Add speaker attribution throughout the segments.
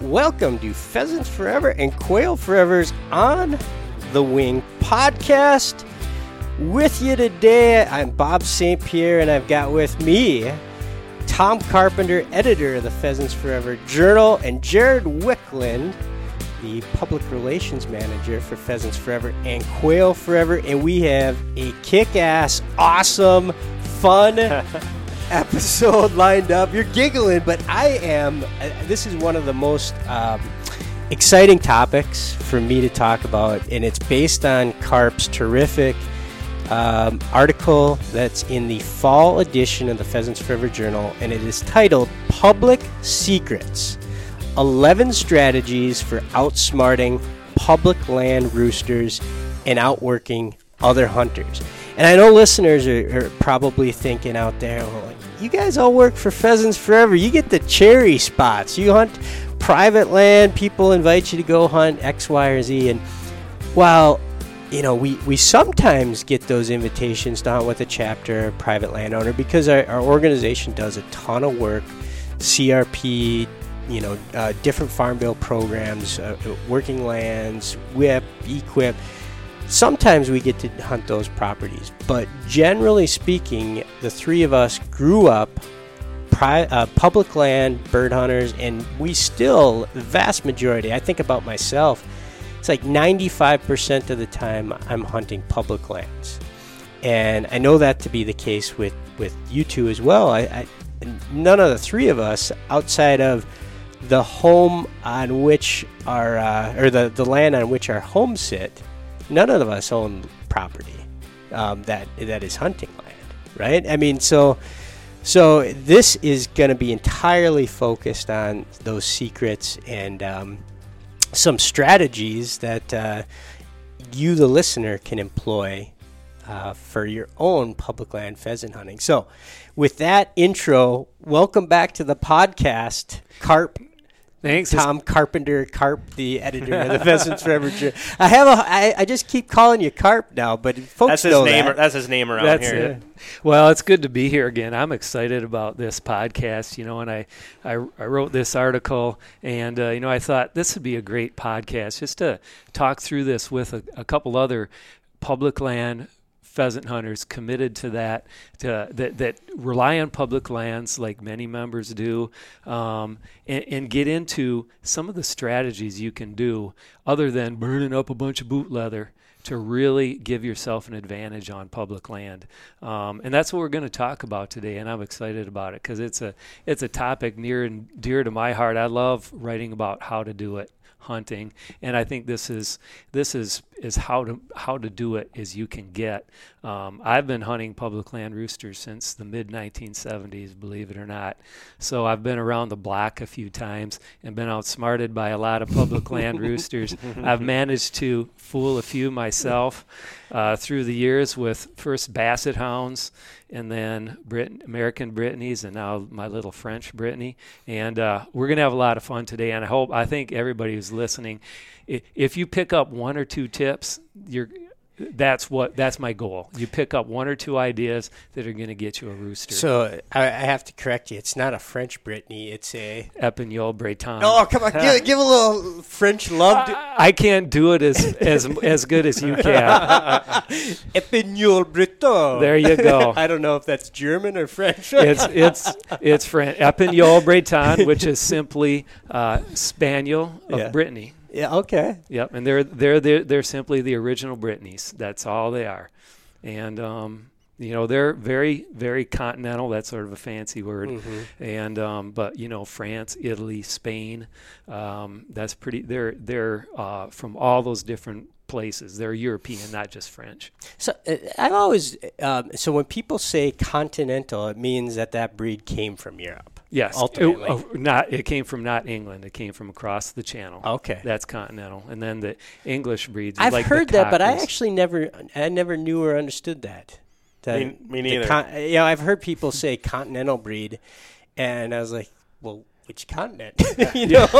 Speaker 1: welcome to Pheasants Forever and Quail Forever's On the Wing podcast. With you today, I'm Bob St. Pierre, and I've got with me Tom Carpenter, editor of the Pheasants Forever Journal, and Jared Wiklund, the public relations manager for Pheasants Forever and Quail Forever. And we have a kick ass, awesome, fun episode lined up. You're giggling, but I am. Uh, this is one of the most um, exciting topics for me to talk about, and it's based on Carp's terrific um, article that's in the fall edition of the Pheasants Forever Journal, and it is titled Public Secrets 11 Strategies for Outsmarting Public Land Roosters and Outworking Other Hunters. And I know listeners are, are probably thinking out there, well, you guys all work for Pheasants Forever. You get the cherry spots. You hunt private land. People invite you to go hunt X, Y, or Z. And while you know, we, we sometimes get those invitations to hunt with a chapter, private landowner, because our, our organization does a ton of work, CRP, you know, uh, different farm bill programs, uh, working lands, WHIP, EQIP. Sometimes we get to hunt those properties, but generally speaking, the three of us grew up pri- uh, public land bird hunters, and we still, the vast majority, I think about myself, it's like 95% of the time I'm hunting public lands. And I know that to be the case with, with you two as well. I, I none of the three of us outside of the home on which our uh, or the, the land on which our homes sit, none of us own property um, that that is hunting land, right? I mean, so so this is going to be entirely focused on those secrets and um, some strategies that uh, you, the listener, can employ uh, for your own public land pheasant hunting. So, with that intro, welcome back to the podcast, Carp.
Speaker 2: Thanks,
Speaker 1: Tom Carpenter, Carp, the editor of the Pheasants Forever. I have a, I, I just keep calling you Carp now, but folks
Speaker 3: that's his
Speaker 1: know
Speaker 3: name.
Speaker 1: that.
Speaker 3: That's his name around
Speaker 2: That's
Speaker 3: here.
Speaker 2: it. Well, it's good to be here again. I'm excited about this podcast, you know, and I, I, I wrote this article and, uh, you know, I thought this would be a great podcast just to talk through this with a, a couple other public land pheasant hunters committed to that, to, that, that rely on public lands like many members do, um, and, and get into some of the strategies you can do other than burning up a bunch of boot leather to really give yourself an advantage on public land. Um, and that's what we're going to talk about today. And I'm excited about it because it's a it's a topic near and dear to my heart. I love writing about how to do it hunting. And i think this is this is is how to how to do it as you can get. Um, i've been hunting public land roosters since the mid 1970s believe it or not. So i've been around the block a few times and been outsmarted by a lot of public land roosters. I've managed to fool a few myself uh, through the years with first basset hounds and then Brit- American Brittany's, and now my little French Brittany. And uh, we're going to have a lot of fun today. And I hope, I think everybody who's listening, if you pick up one or two tips, you're that's what that's my goal. You pick up one or two ideas that are going to get you a rooster.
Speaker 1: So I, I have to correct you. It's not a French Brittany. It's a.
Speaker 2: Epagneul Breton.
Speaker 1: Oh come on! give, give a little French love. To,
Speaker 2: I, I can't do it as as as good as you can.
Speaker 1: Epagneul Breton.
Speaker 2: There you go.
Speaker 1: I don't know if that's German or French.
Speaker 2: it's it's it's French Epagneul Breton, which is simply uh, Spaniel of
Speaker 1: Yeah.
Speaker 2: Brittany.
Speaker 1: Yeah. Okay.
Speaker 2: Yep, and they're they're they're, they're simply the original Brittanys. That's all they are, and um, you know they're very very continental. That's sort of a fancy word,
Speaker 1: Mm-hmm.
Speaker 2: and um, but you know France, Italy, Spain. Um, that's pretty. They're they're uh, from all those different places. They're European, not just French.
Speaker 1: So uh, I've always um, so when people say continental, it means that that breed came from Europe.
Speaker 2: Yes, it,
Speaker 1: Ultimately.
Speaker 2: oh, not it came from not England. It came from across the Channel.
Speaker 1: Okay.
Speaker 2: that's continental, and then the English breeds.
Speaker 1: I've
Speaker 2: like
Speaker 1: heard that, but I actually never, I never knew or understood that. That
Speaker 3: Me- me neither.
Speaker 1: Con- you know, I've heard people say continental breed, and I was like, well, which continent? you know,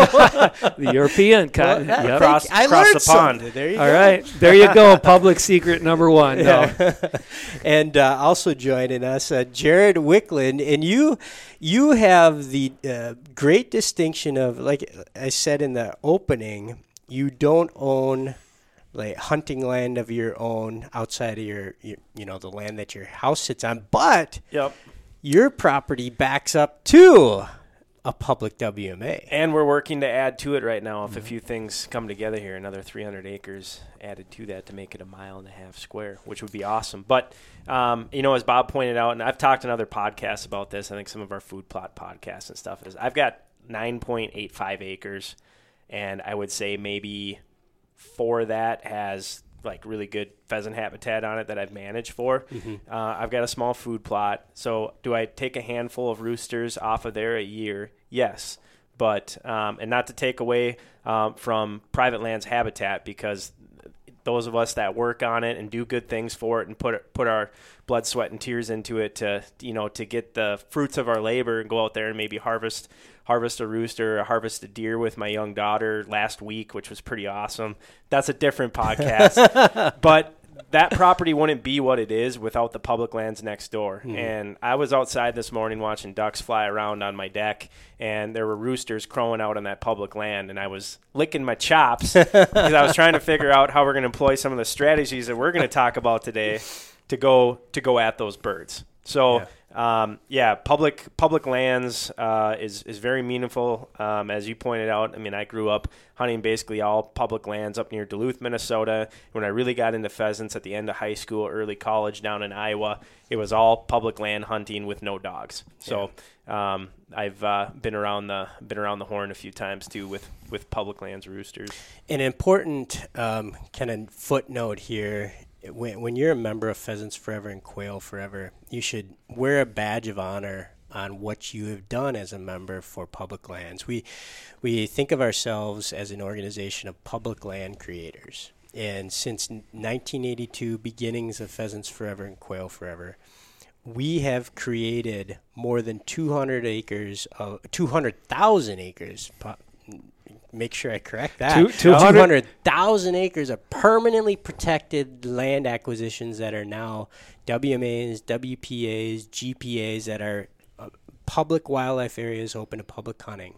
Speaker 2: the European continent.
Speaker 1: Well,
Speaker 2: Yep.
Speaker 3: Cross-
Speaker 1: I
Speaker 3: cross
Speaker 1: learned
Speaker 3: the pond.
Speaker 1: something. There you
Speaker 2: All
Speaker 1: go.
Speaker 2: right, there you go. Public secret number one. No.
Speaker 1: and uh, also joining us, uh, Jared Wiklund, and you, you have the uh, great distinction of, like I said in the opening, you don't own like hunting land of your own outside of your, your you know, the land that your house sits on, but
Speaker 3: Yep.
Speaker 1: your property backs up to a public WMA.
Speaker 3: And we're working to add to it right now. If a
Speaker 1: Mm-hmm.
Speaker 3: few things come together here, another 300 acres added to that to make it a mile and a half square, which would be awesome. But um, you know, as Bob pointed out, and I've talked in other podcasts about this. I think some of our food plot podcasts and stuff is I've got 9.85 acres, and I would say maybe for that has like really good pheasant habitat on it that I've managed for. Uh, I've got a small food plot. So do I take a handful of roosters off of there a year? Yes. But, um, and not to take away um, from private lands habitat because those of us that work on it and do good things for it and put put our blood, sweat, and tears into it to you know to get the fruits of our labor and go out there and maybe harvest harvest a rooster harvest a deer with my young daughter last week, which was pretty awesome. That's a different podcast, but that property wouldn't be what it is without the public lands next door. Hmm. And I was outside this morning watching ducks fly around on my deck, and there were roosters crowing out on that public land, and I was licking my chops because I was trying to figure out how we're going to employ some of the strategies that we're going to talk about today to go to go at those birds. So. Um, yeah, public public lands uh, is is very meaningful. Um, as you pointed out, I mean, I grew up hunting basically all public lands up near Duluth, Minnesota. When I really got into pheasants at the end of high school, early college down in Iowa, it was all public land hunting with no dogs. So um, I've uh, been around the been around the horn a few times too with with public lands roosters.
Speaker 1: An important um, kind of footnote here when, when you're a member of Pheasants Forever and Quail Forever, you should wear a badge of honor on what you have done as a member for public lands. We we think of ourselves as an organization of public land creators. And since 1982, beginnings of Pheasants Forever and Quail Forever, we have created more than 200 acres of 200,000 acres. Po- Make sure I correct that.
Speaker 2: Two-
Speaker 1: 200,000 acres of permanently protected land acquisitions that are now WMAs, WPAs, GPAs that are uh, public wildlife areas open to public hunting.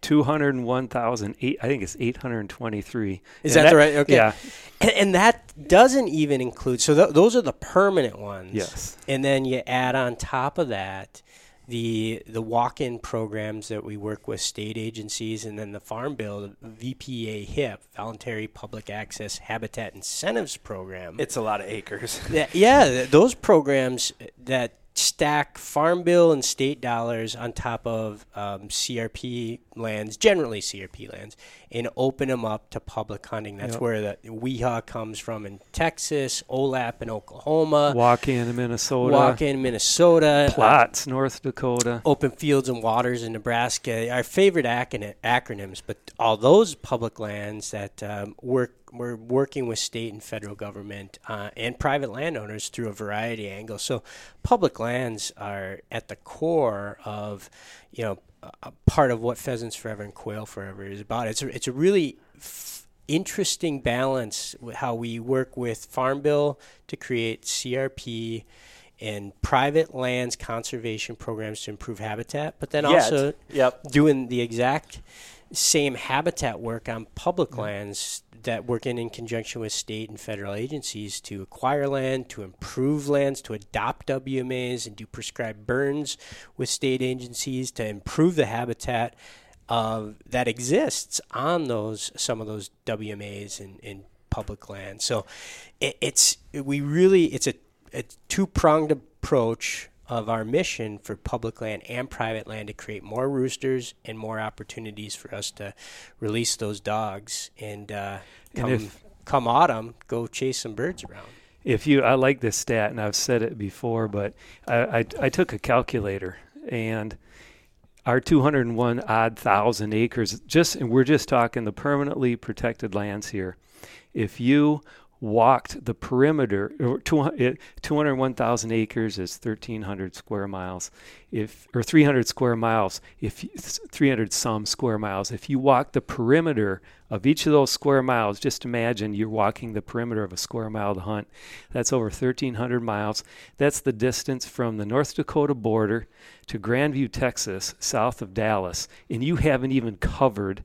Speaker 2: Two hundred and one thousand eight. I think it's eight hundred and twenty-three.
Speaker 1: Is
Speaker 2: And
Speaker 1: that, the right? Okay.
Speaker 2: Yeah.
Speaker 1: And, and that doesn't even include. So th- those are the permanent ones.
Speaker 2: Yes.
Speaker 1: And then you add on top of that the the walk-in programs that we work with state agencies, and then the Farm Bill, the VPA HIP, Voluntary Public Access Habitat Incentives Program.
Speaker 3: It's a lot of acres.
Speaker 1: That- yeah, those programs that stack farm bill and state dollars on top of um, CRP lands, generally CRP lands, and open them up to public hunting. That's
Speaker 2: Yep.
Speaker 1: where the WIHA comes from in Texas, OLAP in Oklahoma,
Speaker 2: Walk in Minnesota.
Speaker 1: Walk in Minnesota, uh,
Speaker 2: Plots, North Dakota.
Speaker 1: Open Fields and Waters in Nebraska, our favorite acronyms, but all those public lands that um, work, we're working with state and federal government uh, and private landowners through a variety of angles. So, public lands are at the core of, you know, part of what Pheasants Forever and Quail Forever is about. It's a, it's a really f- interesting balance with how we work with Farm Bill to create CRP and private lands conservation programs to improve habitat, but then
Speaker 3: Yet.
Speaker 1: also
Speaker 3: Yep.
Speaker 1: doing the exact same habitat work on public lands that working in conjunction with state and federal agencies to acquire land, to improve lands, to adopt WMAs and do prescribed burns with state agencies to improve the habitat uh, that exists on those some of those WMAs in, in public land. So it, it's we really it's a, a two pronged approach of our mission for public land and private land to create more roosters and more opportunities for us to release those dogs and, uh,
Speaker 2: And
Speaker 1: come,
Speaker 2: if-
Speaker 1: come autumn go chase some birds around.
Speaker 2: If you, I like this stat, and I've said it before, but I, I, I took a calculator, and our 201 odd thousand acres, just and we're just talking the permanently protected lands here. If you walked the perimeter, 201,000 acres is 1,300 square miles, if or 300 square miles, if 300 some square miles. If you walk the perimeter of each of those square miles, just imagine you're walking the perimeter of a square mile to hunt. That's over 1,300 miles. That's the distance from the North Dakota border to Grandview, Texas, south of Dallas, and you haven't even covered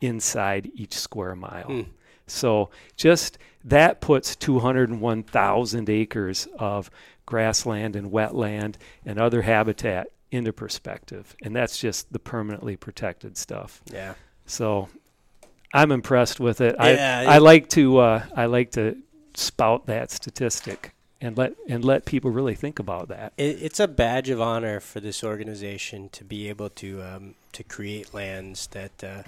Speaker 2: inside each square mile. Hmm. So just that puts 201,000 acres of grassland and wetland and other habitat into perspective. And that's just the permanently protected stuff.
Speaker 1: Yeah.
Speaker 2: So I'm impressed with it. Yeah, I, I like to uh, I like to spout that statistic and let and let people really think about that.
Speaker 1: It, it's a badge of honor for this organization to be able to um, to create lands that uh,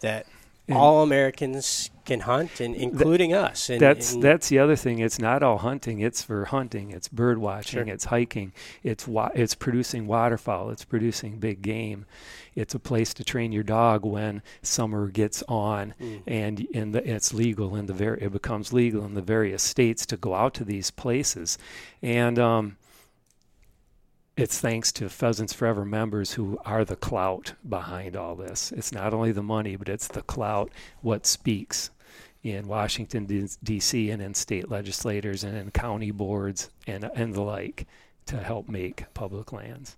Speaker 1: that and all Americans can hunt, and including us. And,
Speaker 2: that's and that's the other thing. It's not all hunting. It's for hunting. It's bird watching. Sure. It's hiking. It's wa- it's producing waterfowl. It's producing big game. It's a place to train your dog when summer gets on, mm. and in the, it's legal in the very it becomes legal in the various states to go out to these places, and um, it's thanks to Pheasants Forever members who are the clout behind all this. It's not only the money, but it's the clout, what speaks in Washington, D.C., and in state legislators and in county boards and, and the like to help make public lands.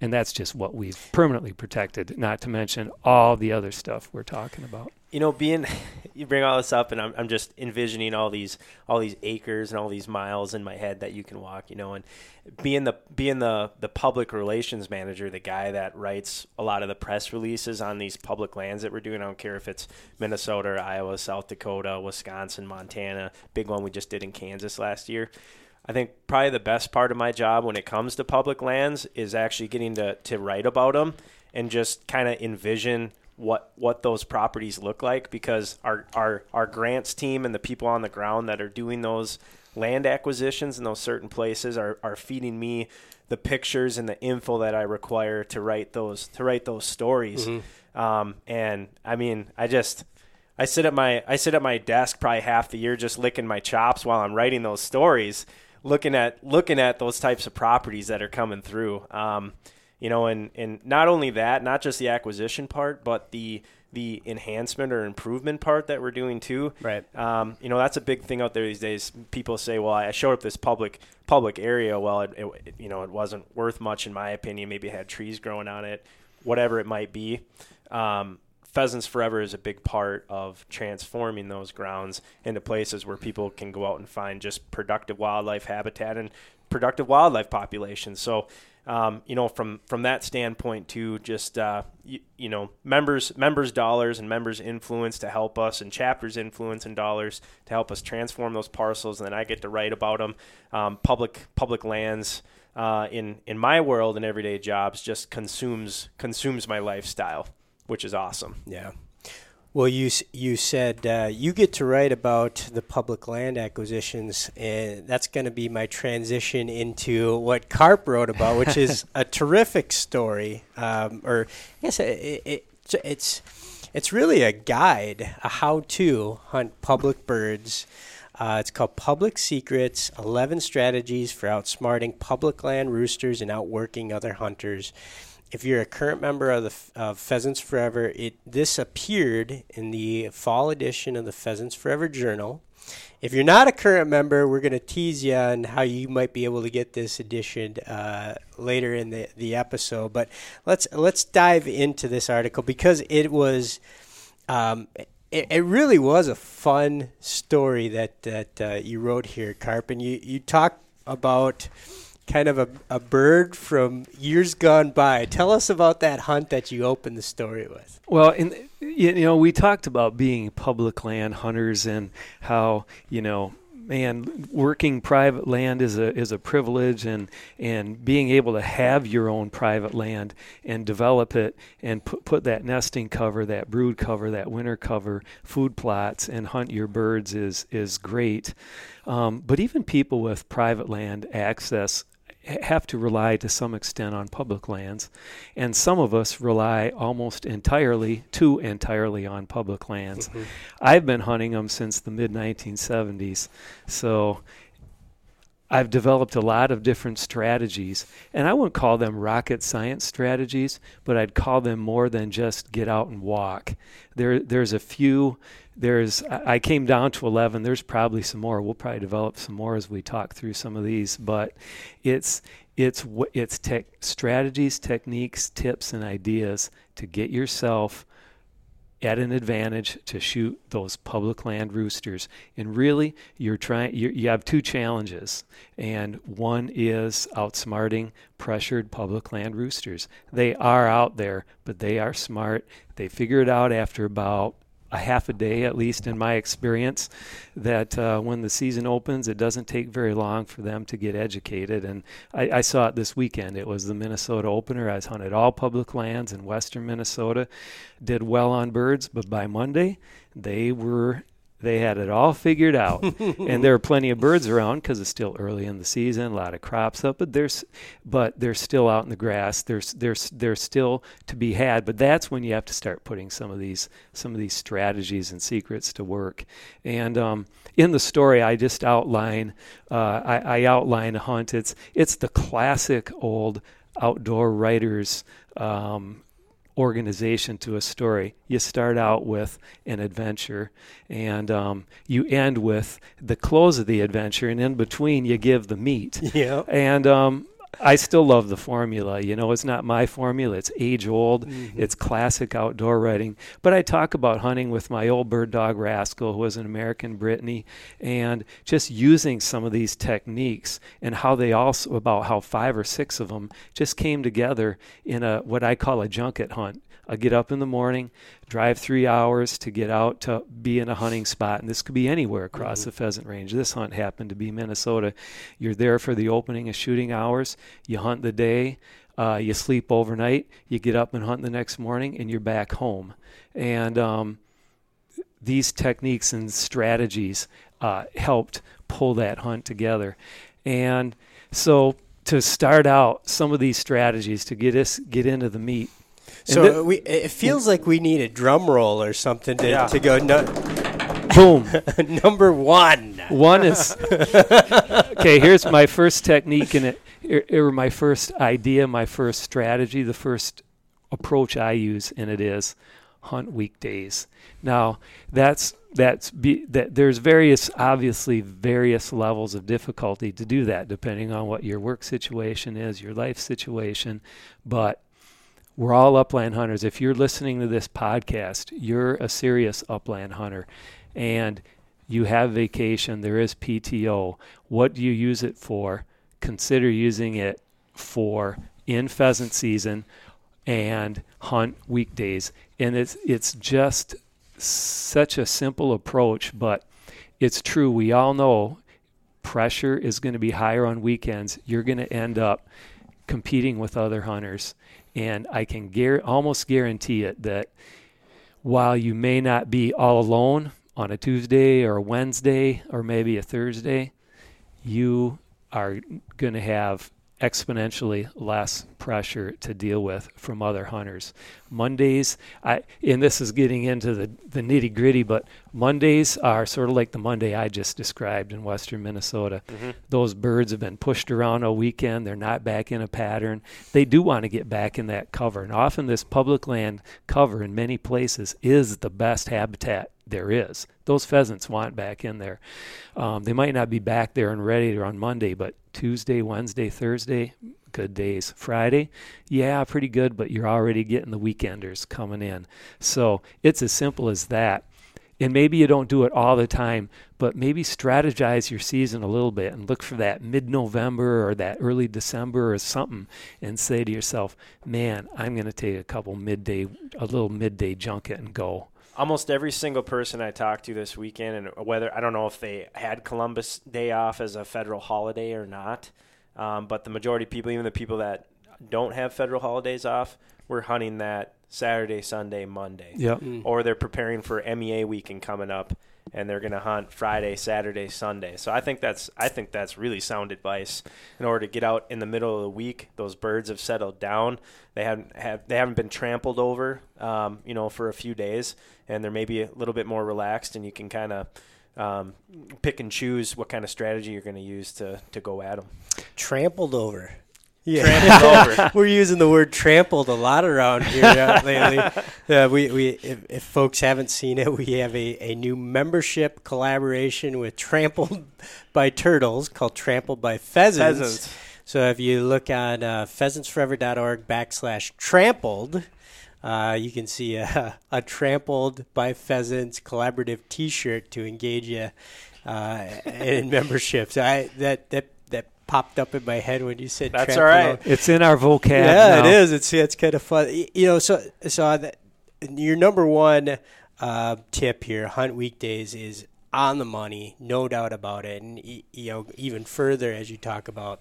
Speaker 2: And that's just what we've permanently protected, not to mention all the other stuff we're talking about
Speaker 3: you know, being you bring all this up, and I'm I'm just envisioning all these all these acres and all these miles in my head that you can walk. You know, and being the being the the public relations manager, the guy that writes a lot of the press releases on these public lands that we're doing. I don't care if it's Minnesota, Iowa, South Dakota, Wisconsin, Montana. Big one we just did in Kansas last year. I think probably the best part of my job when it comes to public lands is actually getting to, to write about them and just kind of envision what what those properties look like because our our our grants team and the people on the ground that are doing those land acquisitions in those certain places are, are feeding me the pictures and the info that I require to write those to write those stories. Mm-hmm. Um, and I mean, I just I sit at my I sit at my desk probably half the year just licking my chops while I'm writing those stories, looking at looking at those types of properties that are coming through. Um, you know, and and not only that, not just the acquisition part, but the the enhancement or improvement part that we're doing too.
Speaker 1: Right.
Speaker 3: Um, you know, that's a big thing out there these days. People say, "Well, I showed up this public public area. Well, it, it, you know, it wasn't worth much in my opinion. Maybe it had trees growing on it, whatever it might be." Um, Pheasants Forever is a big part of transforming those grounds into places where people can go out and find just productive wildlife habitat and productive wildlife populations. So um, you know, from from that standpoint too, just uh, you, you, know, members members dollars and members influence to help us, and chapters influence and dollars to help us transform those parcels, and then I get to write about them. Um, public public lands uh, in in my world and everyday jobs just consumes consumes my lifestyle, which is awesome.
Speaker 1: Yeah. Well, you you said uh, you get to write about the public land acquisitions, and that's going to be my transition into what Carp wrote about, which is a terrific story. Um, or I guess it, it, it's it's really a guide, a how-to hunt public birds. Uh, it's called Public Secrets 11 Strategies for Outsmarting Public Land Roosters and Outworking Other Hunters if you're a current member of the of Pheasants Forever, it this appeared in the fall edition of the Pheasants Forever Journal. If you're not a current member, we're going to tease you on how you might be able to get this edition uh, later in the, the episode. But let's let's dive into this article because it was um, it, it really was a fun story that that uh, you wrote here, Carp, and you you talk about kind of a, a bird from years gone by. Tell us about that hunt that you opened the story with.
Speaker 2: Well, in, you know, we talked about being public land hunters and how, you know, man, working private land is a is a privilege, and and being able to have your own private land and develop it and put put that nesting cover, that brood cover, that winter cover, food plots, and hunt your birds is is great. Um, but even people with private land access have to rely to some extent on public lands, and some of us rely almost entirely, too entirely, on public lands. Mm-hmm. I've been hunting them since the mid 1970s, so I've developed a lot of different strategies, and I wouldn't call them rocket science strategies, but I'd call them more than just get out and walk. There, there's a few. There's I came down to 11. There's probably some more. We'll probably develop some more as we talk through some of these, but it's it's it's tech strategies, techniques, tips, and ideas to get yourself at an advantage to shoot those public land roosters. And really, you're trying. you you have two challenges, and one is outsmarting pressured public land roosters. They are out there, but they are smart. They figure it out after about a half a day, at least in my experience, that uh, when the season opens, it doesn't take very long for them to get educated. And I, I, saw it this weekend. It was the Minnesota opener. I hunted all public lands in western Minnesota, did well on birds, but by Monday, they were they had it all figured out, and there are plenty of birds around because it's still early in the season. A lot of crops up, but there's, but they're still out in the grass. There's, there's, there's still to be had. But that's when you have to start putting some of these, some of these strategies and secrets to work. And um, in the story, I just outline, uh, I, I outline a hunt. It's, it's the classic old outdoor writers um, organization to a story. You start out with an adventure, and um, you end with the close of the adventure, and in between you give the meat.
Speaker 1: Yeah.
Speaker 2: And um, I still love the formula. You know, it's not my formula. It's age old. Mm-hmm. It's classic outdoor writing. But I talk about hunting with my old bird dog Rascal, who was an American Brittany, and just using some of these techniques and how they also about how five or six of them just came together in a what I call a junket hunt. I get up in the morning, drive three hours to get out to be in a hunting spot. And this could be anywhere across mm-hmm. the pheasant range. This hunt happened to be Minnesota. You're there for the opening and shooting hours. You hunt the day. Uh, you sleep overnight. You get up and hunt the next morning, and you're back home. And um, these techniques and strategies uh, helped pull that hunt together. And so to start out some of these strategies to get us get into the meat
Speaker 1: so th- we it feels like we need a drum roll or something to, yeah. to go. No-
Speaker 2: Boom.
Speaker 1: Number one.
Speaker 2: One is okay. Here's my first technique, and it, or my first idea, my first strategy, the first approach I use, and it is hunt weekdays. Now that's that's be, that there's various obviously various levels of difficulty to do that depending on what your work situation is, your life situation, but we're all upland hunters. If you're listening to this podcast, you're a serious upland hunter and you have vacation, there is PTO. What do you use it for? Consider using it for in pheasant season and hunt weekdays. And it's it's just such a simple approach, but it's true. We all know pressure is going to be higher on weekends. You're going to end up competing with other hunters and I can gar- almost guarantee it that while you may not be all alone on a Tuesday or a Wednesday or maybe a Thursday, you are going to have exponentially less pressure to deal with from other hunters. Mondays, I, and this is getting into the, the nitty gritty, but Mondays are sort of like the Monday I just described in western Minnesota. Mm-hmm. Those birds have been pushed around all weekend. They're not back in a pattern. They do want to get back in that cover. And often, this public land cover in many places is the best habitat there is. Those pheasants want back in there. Um, they might not be back there and ready on Monday, but Tuesday, Wednesday, Thursday, good days. Friday, yeah, pretty good, but you're already getting the weekenders coming in. So it's as simple as that. And maybe you don't do it all the time, but maybe strategize your season a little bit and look for that mid November or that early December or something and say to yourself, man, I'm going to take a couple midday, a little midday junket and go
Speaker 3: almost every single person I talked to this weekend, and whether I don't know if they had Columbus Day off as a federal holiday or not, um, but the majority of people, even the people that don't have federal holidays off, were hunting that Saturday, Sunday, Monday.
Speaker 2: Yep.
Speaker 1: Mm.
Speaker 3: Or they're preparing for MEA weekend coming up and they're going to hunt Friday, Saturday, Sunday. So I think that's I think that's really sound advice in order to get out in the middle of the week. Those birds have settled down. They haven't have they haven't been trampled over, um, you know, for a few days, and they're maybe a little bit more relaxed, and you can kind of um, pick and choose what kind of strategy you're going to use to to go at them.
Speaker 1: Trampled over.
Speaker 3: Trampled over.
Speaker 1: We're using the word trampled a lot around here uh, lately. Uh, we, we, if, if folks haven't seen it, we have a, a new membership collaboration with Trampled by Turtles called Trampled by Pheasants.
Speaker 3: Pheasants.
Speaker 1: So if you look on uh, pheasantsforever.org backslash trampled, uh, you can see a, a Trampled by Pheasants collaborative T-shirt to engage you uh, in memberships. I that that that popped up in my head when you said
Speaker 3: That's
Speaker 1: trampled
Speaker 3: all right.
Speaker 2: It's in our vocab.
Speaker 1: Yeah,
Speaker 2: now.
Speaker 1: it is. It's it's kind of fun. You know, so so that, your number one uh, tip here, hunt weekdays, is on the money, no doubt about it. And you know, even further as you talk about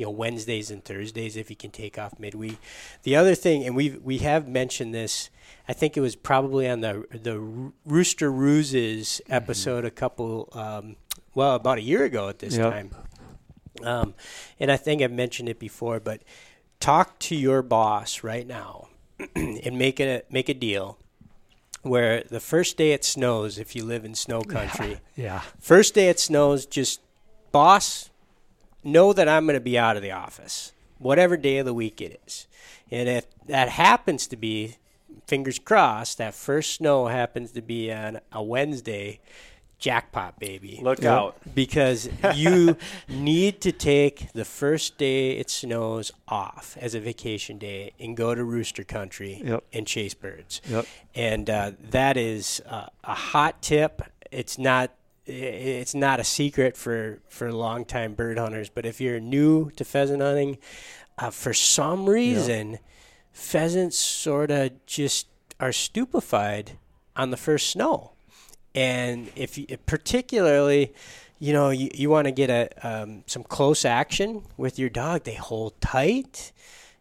Speaker 1: you know Wednesdays and Thursdays, if you can take off midweek. The other thing, and we we have mentioned this. I think it was probably on the the Rooster Ruses episode a couple, um, well, about a year ago at this
Speaker 2: Yep.
Speaker 1: time. Um, and I think I've mentioned it before, but talk to your boss right now and make a make a deal where the first day it snows, if you live in snow country,
Speaker 2: Yeah.
Speaker 1: first day it snows, just boss, know that I'm going to be out of the office, whatever day of the week it is. And if that happens to be, fingers crossed, that first snow happens to be on a Wednesday, jackpot, baby
Speaker 3: Look
Speaker 2: Yep.
Speaker 3: out.
Speaker 1: because you need to take the first day it snows off as a vacation day and go to rooster country
Speaker 2: Yep.
Speaker 1: and chase birds.
Speaker 2: Yep.
Speaker 1: And uh, that is uh, a hot tip. It's not i- it's not a secret for for longtime bird hunters, but if you're new to pheasant hunting, uh, for some reason, pheasants sort of just are stupefied on the first snow. And if you, particularly you know you, you want to get a um, some close action with your dog they hold tight.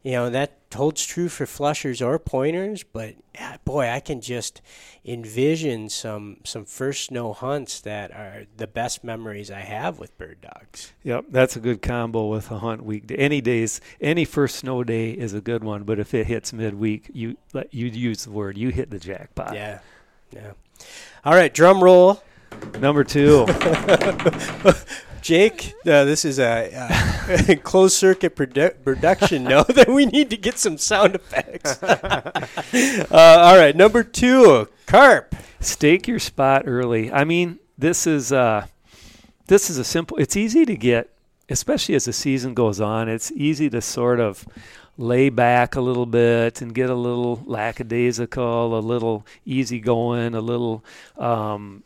Speaker 1: You know that holds true for flushers or pointers but ah, boy i can just envision some some first snow hunts that are the best memories i have with bird dogs
Speaker 2: Yep, that's a good combo with a hunt weekday. Any days, any first snow day is a good one, but if it hits midweek, you let you use the word you hit the jackpot.
Speaker 1: yeah yeah all right drum roll
Speaker 2: Number two,
Speaker 1: Jake, uh, this is a uh, closed circuit produ- production. Know that we need to get some sound effects. uh, all right, number two, carp.
Speaker 2: stake your spot early. I mean, this is uh, this is a simple. It's easy to get, especially as the season goes on. It's easy to sort of lay back a little bit and get a little lackadaisical, a little easygoing, a little um,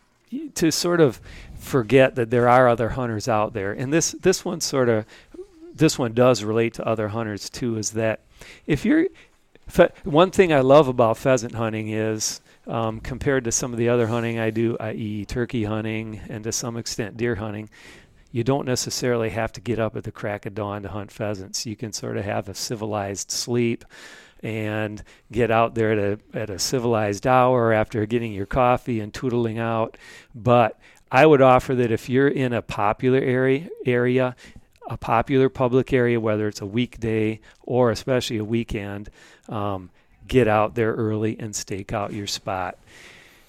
Speaker 2: to sort of forget that there are other hunters out there. And this this one sort of this one does relate to other hunters too. Is that if you're fe- one thing I love about pheasant hunting is um, compared to some of the other hunting I do, i.e., turkey hunting and to some extent deer hunting, you don't necessarily have to get up at the crack of dawn to hunt pheasants. You can sort of have a civilized sleep and get out there at a, at a civilized hour after getting your coffee and tootling out. But I would offer that if you're in a popular area, area a popular public area, whether it's a weekday or especially a weekend, um, get out there early and stake out your spot.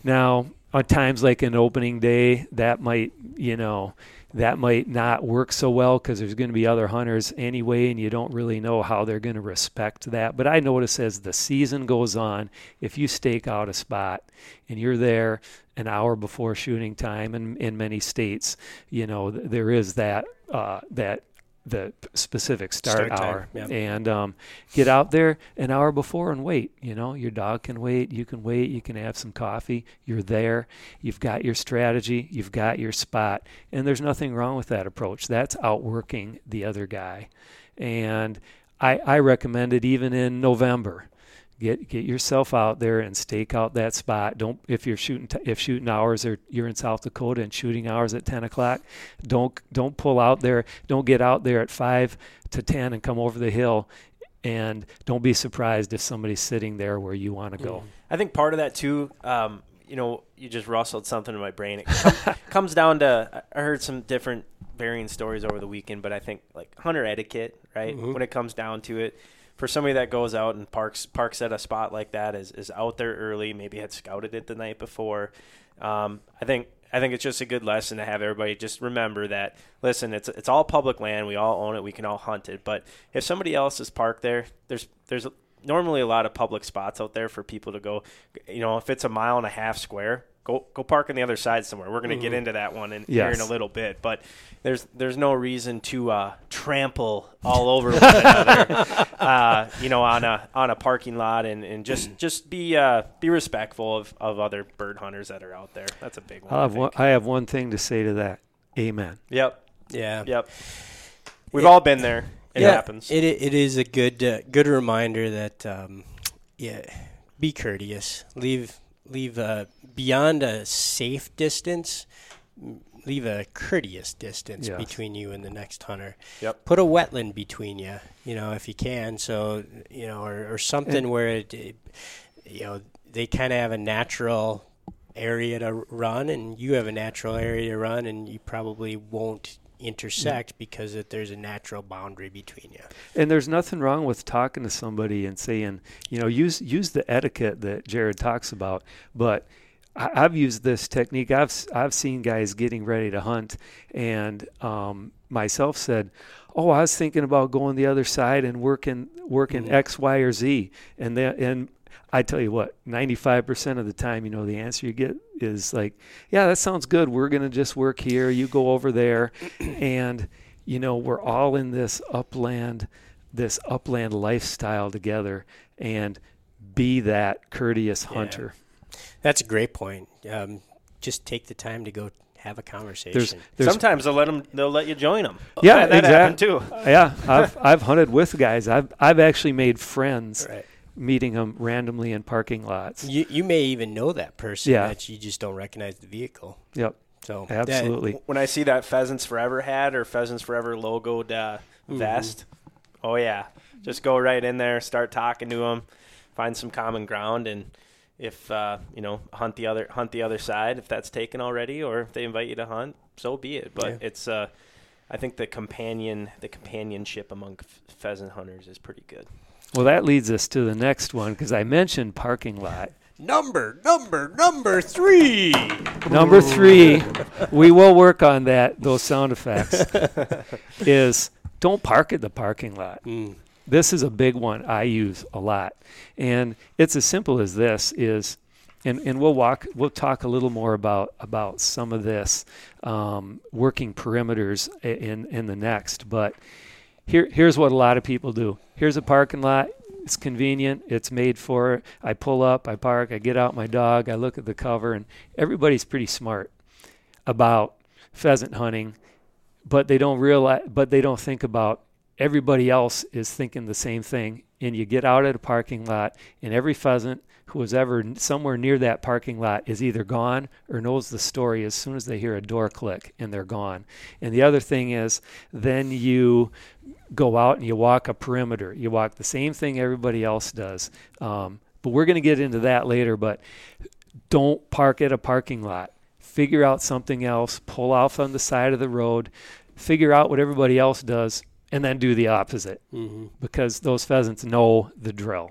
Speaker 2: Now, on times like an opening day, that might, you know, that might not work so well because there's going to be other hunters anyway, and you don't really know how they're going to respect that. But I notice as the season goes on, if you stake out a spot and you're there an hour before shooting time, and in many states, you know, there is that uh, that the specific start,
Speaker 1: Start time,
Speaker 2: hour.
Speaker 1: yep.
Speaker 2: and um, get out there an hour before and wait you know? Your dog can wait you can wait you can have some coffee you're there you've got your strategy you've got your spot. And there's nothing wrong with that approach. That's outworking the other guy. And i, I recommend it even in november get get yourself out there and stake out that spot. Don't if you're shooting t- if shooting hours or you're in South Dakota and shooting hours at 10 o'clock, don't don't pull out there. Don't get out there at five to 10 and come over the hill and don't be surprised if somebody's sitting there where you want to go.
Speaker 3: I think part of that too, um, you know, you just rustled something in my brain. It com- comes down to I heard some different varying stories over the weekend, but I think like hunter etiquette, right? When it comes down to it, for somebody that goes out and parks parks at a spot like that is is out there early, maybe had scouted it the night before. Um, I think I think it's just a good lesson to have everybody just remember that. Listen, it's it's all public land. We all own it. We can all hunt it. But if somebody else is parked there, there's there's normally a lot of public spots out there for people to go. You know, if it's a mile and a half square, go go park on the other side somewhere. We're going to get into that one in, here in a little bit, but there's there's no reason to uh, trample all over one another. uh, you know, on a on a parking lot, and, and just just be uh, be respectful of, of other bird hunters that are out there. That's a big one.
Speaker 2: I
Speaker 3: I
Speaker 2: have one. I have one thing to say to that. Amen.
Speaker 3: Yep,
Speaker 1: Yeah.
Speaker 3: yep. We've all been there. It
Speaker 1: yeah,
Speaker 3: happens.
Speaker 1: It it is a good uh, good reminder that um, yeah, be courteous. Leave leave uh, beyond a safe distance. Leave a courteous distance
Speaker 2: Yes.
Speaker 1: between you and the next hunter.
Speaker 3: Yep.
Speaker 1: Put a wetland between you, you know, if you can. So you know, or, or something where it, it, you know, they kind of have a natural area to run, and you have a natural area to run, and you probably won't intersect because it, there's a natural boundary between you.
Speaker 2: And there's nothing wrong with talking to somebody and saying, you know, use use the etiquette that Jared talks about. But I, I've used this technique. I've I've seen guys getting ready to hunt, and um, myself said, "Oh, I was thinking about going the other side and working working X, Y, or Z." And that and I tell you what, 95% of the time, you know, the answer you get is like, yeah, that sounds good. We're going to just work here. You go over there. and, you know, we're all in this upland, this upland lifestyle together and be that courteous hunter.
Speaker 1: That's a great point. Um, just take the time to go have a conversation.
Speaker 2: There's, there's,
Speaker 3: Sometimes they'll let them. They'll let you join them.
Speaker 2: yeah,
Speaker 3: that, that happened
Speaker 2: exactly.
Speaker 3: too.
Speaker 2: Yeah, I've, I've hunted with guys. I've, I've actually made friends
Speaker 1: right.
Speaker 2: Meeting them randomly in parking lots.
Speaker 1: You you may even know that person
Speaker 2: Yeah.
Speaker 1: that you just don't recognize the vehicle.
Speaker 2: Yep,
Speaker 1: So that-
Speaker 2: absolutely.
Speaker 3: When I see that Pheasants Forever hat or Pheasants Forever logoed uh, vest, oh yeah, just go right in there, start talking to them, find some common ground, and if uh, you know hunt the other hunt the other side if that's taken already, or if they invite you to hunt, so be it. But
Speaker 1: Yeah.
Speaker 3: it's uh, I think the companion the companionship among f- pheasant hunters is pretty good.
Speaker 2: Well, that leads us to the next one because I mentioned parking lot.
Speaker 1: number number number three.
Speaker 2: Number three, we will work on that. Those sound effects is don't park at the parking lot.
Speaker 1: Mm.
Speaker 2: This is a big one I use a lot, and it's as simple as this: is and, and we'll walk we'll talk a little more about about some of this um, working perimeters in in the next. But here here's what a lot of people do. Here's a parking lot. It's convenient. It's made for it. I pull up, I park, I get out my dog, I look at the cover, and everybody's pretty smart about pheasant hunting, but they don't realize, but they don't think about everybody else is thinking the same thing. And you get out at a parking lot, and every pheasant who was ever somewhere near that parking lot is either gone or knows the story as soon as they hear a door click and they're gone. And the other thing is, then you go out and you walk a perimeter. You walk the same thing everybody else does. Um, but we're going to get into that later. But don't park at a parking lot. Figure out something else. Pull off on the side of the road. Figure out what everybody else does, and then do the opposite
Speaker 1: hmm
Speaker 2: because those pheasants know the drill.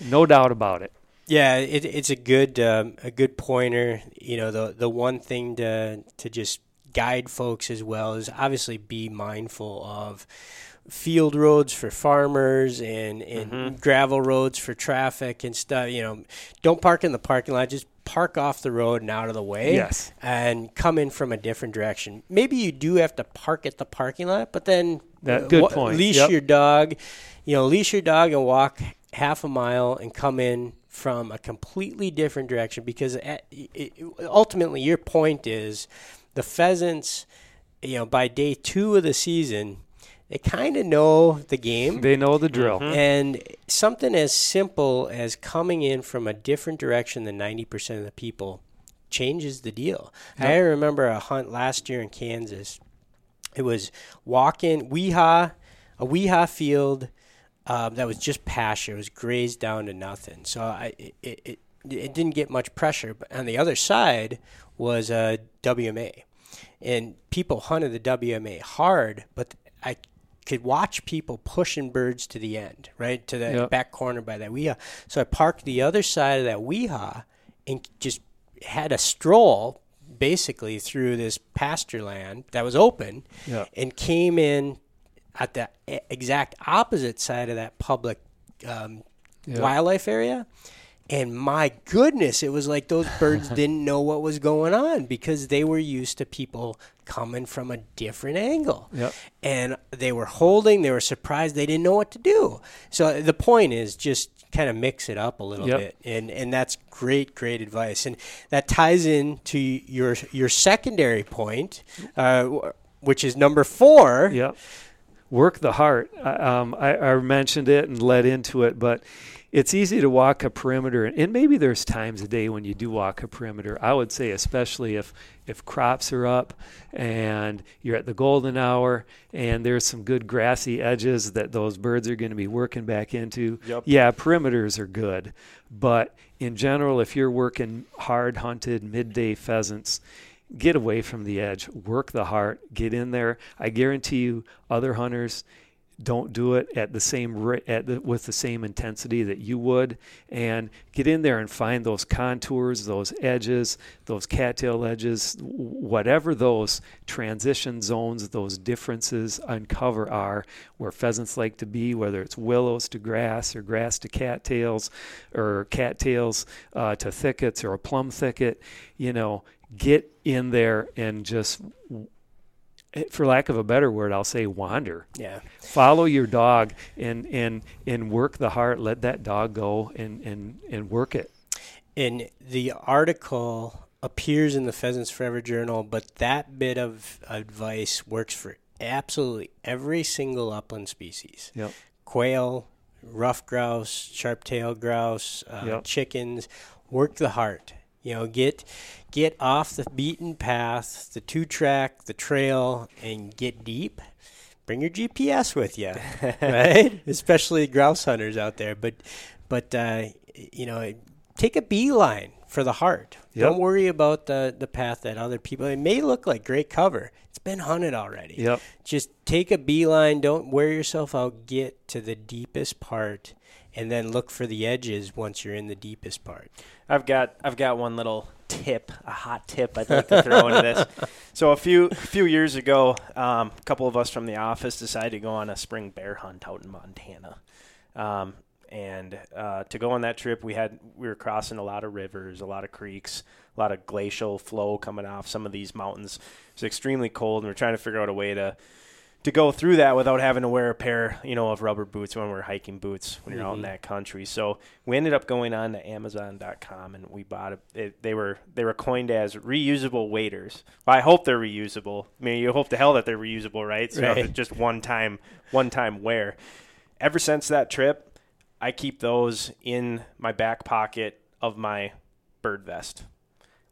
Speaker 2: No doubt about it.
Speaker 1: Yeah, it, it's a good um, a good pointer. You know, the the one thing to to just guide folks as well is obviously be mindful of field roads for farmers and and gravel roads for traffic and stuff. You know, don't park in the parking lot. Just park off the road and out of the way.
Speaker 2: Yes.
Speaker 1: and come in from a different direction. Maybe you do have to park at the parking lot, but then
Speaker 2: That- uh, good
Speaker 1: wa-
Speaker 2: point.
Speaker 1: Leash
Speaker 2: Yep.
Speaker 1: your dog, you know, leash your dog and walk half a mile and come in from a completely different direction because eh, at, it, it- ultimately your point is the pheasants, you know, by day two of the season, they kind of know the game.
Speaker 2: They know the drill. Mm-hmm.
Speaker 1: And something as simple as coming in from a different direction than 90% of the people changes the deal. I remember a hunt last year in Kansas. It was walking WIHA, a WIHA field um, that was just pasture. It was grazed down to nothing. So I, it, it, it didn't get much pressure. But on the other side was a WMA. And people hunted the WMA hard, but I could watch people pushing birds to the end, right? To the
Speaker 2: Yep.
Speaker 1: back corner by that WIHA. So I parked the other side of that WIHA and just had a stroll basically through this pasture land that was open
Speaker 2: Yeah.
Speaker 1: and came in at the exact opposite side of that public um,
Speaker 2: Yeah.
Speaker 1: wildlife area. And my goodness, it was like those birds didn't know what was going on because they were used to people coming from a different angle.
Speaker 2: Yep.
Speaker 1: And they were holding, they were surprised, they didn't know what to do. So the point is just kind of mix it up a little
Speaker 2: Yep.
Speaker 1: bit. And and that's great, great advice. And that ties in to your your secondary point, uh, which is number four.
Speaker 2: Yep. Work the heart. I- Um, I, I mentioned it and led into it, but it's easy to walk a perimeter, and maybe there's times a day when you do walk a perimeter. I would say, especially if if crops are up and you're at the golden hour and there's some good grassy edges that those birds are going to be working back into.
Speaker 3: Yep.
Speaker 2: Yeah, perimeters are good, but in general, if you're working hard hunted midday pheasants, get away from the edge, work the heart, get in there. I guarantee you, other hunters don't do it at the same at the, with the same intensity that you would, and get in there and find those contours, those edges, those cattail edges, whatever those transition zones, those differences uncover are where pheasants like to be, whether it's willows to grass or grass to cattails, or cattails uh, to thickets or a plum thicket. You know, get in there and just for lack of a better word i'll say wander
Speaker 1: Yeah.
Speaker 2: follow your dog and and and work the heart let that dog go and and and work it
Speaker 1: And the article appears in the Pheasants Forever Journal, but that bit of advice works for absolutely every single upland species.
Speaker 2: yep
Speaker 1: Quail, ruffed grouse, sharp-tailed grouse, uh,
Speaker 2: Yep.
Speaker 1: chickens. Work the heart. You know, get get off the beaten path, the two-track, the trail, and get deep. Bring your GPS with you, right? Especially grouse hunters out there. But, but uh, you know, take a beeline for the heart.
Speaker 2: Yep.
Speaker 1: Don't worry about the the path that other people. It may look like great cover. It's been hunted already.
Speaker 2: yep
Speaker 1: Just take a beeline. Don't wear yourself out. Get to the deepest part, and then look for the edges once you're in the deepest part.
Speaker 3: I've got I've got one little tip, a hot tip I'd like to throw into this. So a few a few years ago, um, a couple of us from the office decided to go on a spring bear hunt out in Montana. Um, and uh, to go on that trip, we had we were crossing a lot of rivers, a lot of creeks, a lot of glacial flow coming off some of these mountains. It's extremely cold, and we're trying to figure out a way to to go through that without having to wear a pair, you know, of rubber boots when we're hiking boots when you're out in
Speaker 1: Mhm.
Speaker 3: that country. So we ended up going on to Amazon.com and we bought a, it. They were they were coined as reusable waders. Well, I hope they're reusable. I mean, you hope to hell that they're reusable, right? So
Speaker 1: Right.
Speaker 3: it's just one time one time wear. Ever since that trip, I keep those in my back pocket of my bird vest.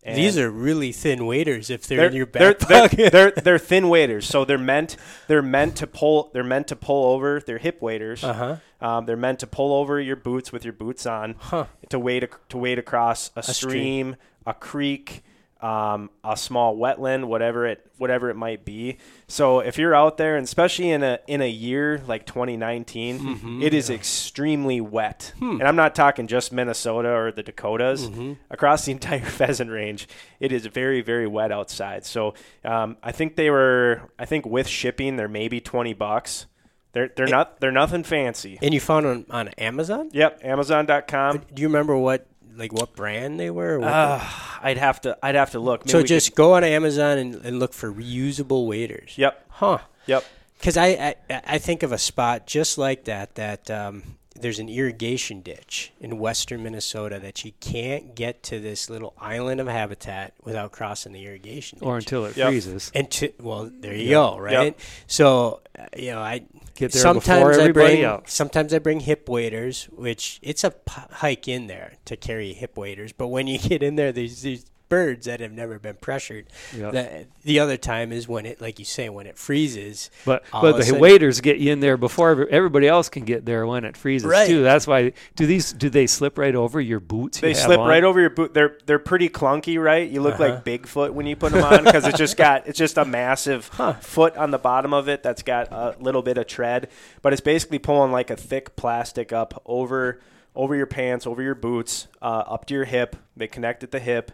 Speaker 3: And-
Speaker 1: These are really thin waders if they're, in your
Speaker 3: they're,
Speaker 1: back
Speaker 3: they're, they're, they're thin waders, so they're meant they're meant to pull they're meant to pull over. They're hip waders.
Speaker 1: uh huh.
Speaker 3: Um, they're meant to pull over your boots with your boots on
Speaker 1: Huh.
Speaker 3: to wade to wade across a,
Speaker 1: stream.
Speaker 3: stream, a creek, um, a small wetland, whatever it whatever it might be. So if you're out there, and especially in a in a year like 2019,
Speaker 1: Mhm,
Speaker 3: it is
Speaker 1: yeah.
Speaker 3: extremely wet,
Speaker 1: Hmm.
Speaker 3: and I'm not talking just Minnesota or the Dakotas.
Speaker 1: Mhm.
Speaker 3: Across the entire pheasant range, it is very very wet outside. So um, I think they were I think with shipping they're maybe 20 bucks. They're they're not they're nothing fancy.
Speaker 1: And you found them on Amazon?
Speaker 3: Yep, Amazon.com.
Speaker 1: Do you remember what like what brand they were? what
Speaker 3: Uh, I'd have to I'd have to look. Maybe
Speaker 1: so just
Speaker 3: could-
Speaker 1: go on Amazon and, and look for reusable waders.
Speaker 3: yep
Speaker 1: Huh.
Speaker 3: yep
Speaker 1: Because I, I I think of a spot just like that. That um, there's an irrigation ditch in western Minnesota that you can't get to this little island of habitat without crossing the irrigation ditch.
Speaker 2: or until it
Speaker 3: Yep.
Speaker 2: freezes
Speaker 1: and to, well, there you
Speaker 2: Yep.
Speaker 1: go, right? So uh, you know, I
Speaker 2: get there
Speaker 1: sometimes
Speaker 2: before
Speaker 1: I bring
Speaker 2: else
Speaker 1: sometimes I bring hip waders, which it's a p- hike in there to carry hip waders. But when you get in there, these these birds that have never been pressured.
Speaker 2: Yep.
Speaker 1: The, the other time is when it, like you say, when it freezes.
Speaker 2: But but the
Speaker 1: sudden-
Speaker 2: waders get you in there before everybody else can get there when it freezes
Speaker 1: Right.
Speaker 2: too. That's why do these do they slip right over your boots?
Speaker 3: They
Speaker 2: have
Speaker 3: slip
Speaker 2: on?
Speaker 3: right over your boot. They're they're pretty clunky, right? You look
Speaker 1: Uh-huh.
Speaker 3: like Bigfoot when you put them on because it's just got it's just a massive foot on the bottom of it that's got a little bit of tread, but it's basically pulling like a thick plastic up over over your pants, over your boots, uh, up to your hip. They connect at the hip,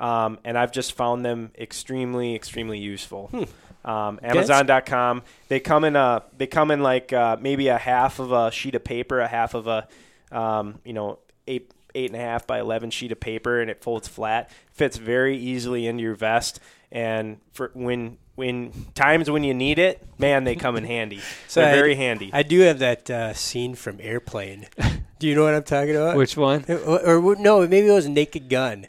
Speaker 3: um, and I've just found them extremely extremely useful.
Speaker 1: Hmm.
Speaker 3: Um, Amazon.com. They come in a they come in like uh, maybe a half of a sheet of paper, a half of a um, you know eight eight and a half by eleven sheet of paper, and it folds flat. Fits very easily into your vest, and for when when times when you need it, man, they come in handy.
Speaker 1: So
Speaker 3: They're
Speaker 1: I-
Speaker 3: very handy.
Speaker 1: I do have that uh, scene from Airplane. do you know what I'm talking about?
Speaker 2: Which one?
Speaker 1: or, or no, maybe it was Naked Gun.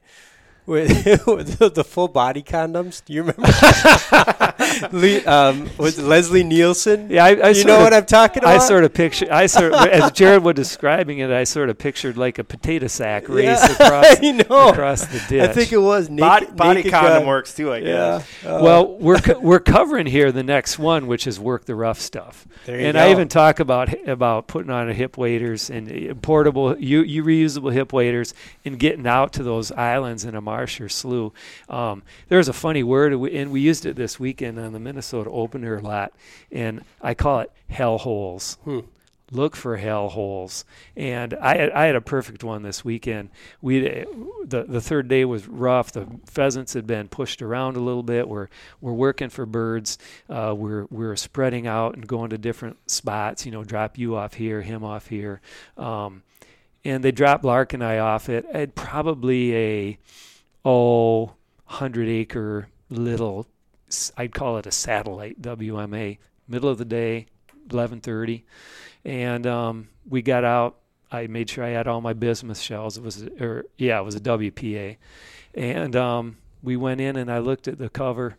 Speaker 1: With, with the, the full body condoms. Do you remember? Le- um, was Leslie Nielsen?
Speaker 2: Yeah, I, I
Speaker 1: you
Speaker 2: sort
Speaker 1: know
Speaker 2: of-
Speaker 1: what I'm talking about?
Speaker 2: I sort of picture. I sort of, as Jared was describing it, I sort of pictured like a potato sack race
Speaker 1: Yeah,
Speaker 2: across
Speaker 1: I know.
Speaker 2: across the ditch.
Speaker 1: I think it was naked,
Speaker 3: body body
Speaker 1: naked
Speaker 3: condom
Speaker 1: Gun.
Speaker 3: works too, I
Speaker 1: Yeah.
Speaker 3: guess.
Speaker 1: Uh,
Speaker 2: well, we're co- we're covering here the next one, which is work the rough stuff.
Speaker 1: There you
Speaker 2: and
Speaker 1: go.
Speaker 2: I even talk about about putting on a hip waders and uh, portable, you, you reusable hip waders, and getting out to those islands in a marsh or slough. Um, there's a funny word, and we- used it this weekend on the Minnesota Opener a lot, and I call it hell holes.
Speaker 1: Hmm.
Speaker 2: Look for hell holes, and I had, I had a perfect one this weekend. We the the third day was rough. The pheasants had been pushed around a little bit. We're we're working for birds. Uh, we're we're spreading out and going to different spots. You know, drop you off here, him off here, um, and they dropped Lark and I off it at probably a oh hundred acre little, I'd call it a satellite WMA. Middle of the day, eleven thirty, and um, we got out. I made sure I had all my bismuth shells. It was, or yeah, it was a WPA, and um, we went in and I looked at the cover,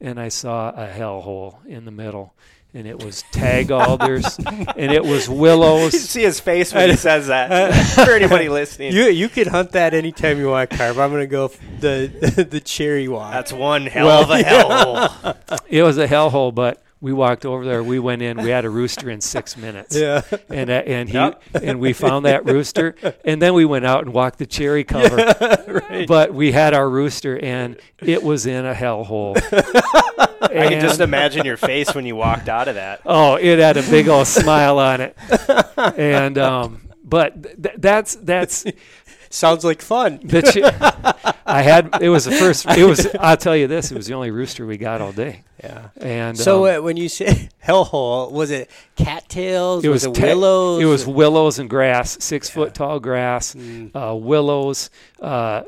Speaker 2: and I saw a hell hole in the middle, and it was tag alders, and it was willows.
Speaker 3: You
Speaker 2: willows.
Speaker 3: see his face when he says that. For anybody listening,
Speaker 1: You you could hunt that anytime you want, Carp. I'm gonna go f- the the cherry walk.
Speaker 3: that's one hell
Speaker 1: Well,
Speaker 3: of a hell.
Speaker 2: It was a hellhole, but we walked over there. We went in. We had a rooster in six minutes.
Speaker 1: yeah.
Speaker 2: and uh, and he
Speaker 3: Yep.
Speaker 2: and we found that rooster, and then we went out and walked the cherry cover. But we had our rooster, and it was in a hellhole.
Speaker 3: I can just imagine your face when you walked out of that.
Speaker 2: oh, it had a big old smile on it, and um, but th- that's that's
Speaker 1: Sounds like fun.
Speaker 2: ch- I had it was the first. It was I'll tell you this. It was the only rooster we got all day,
Speaker 1: Yeah.
Speaker 2: and
Speaker 1: So
Speaker 2: um,
Speaker 1: uh, when you say hellhole, was it cattails?
Speaker 2: It was,
Speaker 1: it
Speaker 2: te-
Speaker 1: willows?
Speaker 2: It was willows and grass, six foot tall grass,
Speaker 1: Mm.
Speaker 2: uh, willows. Uh,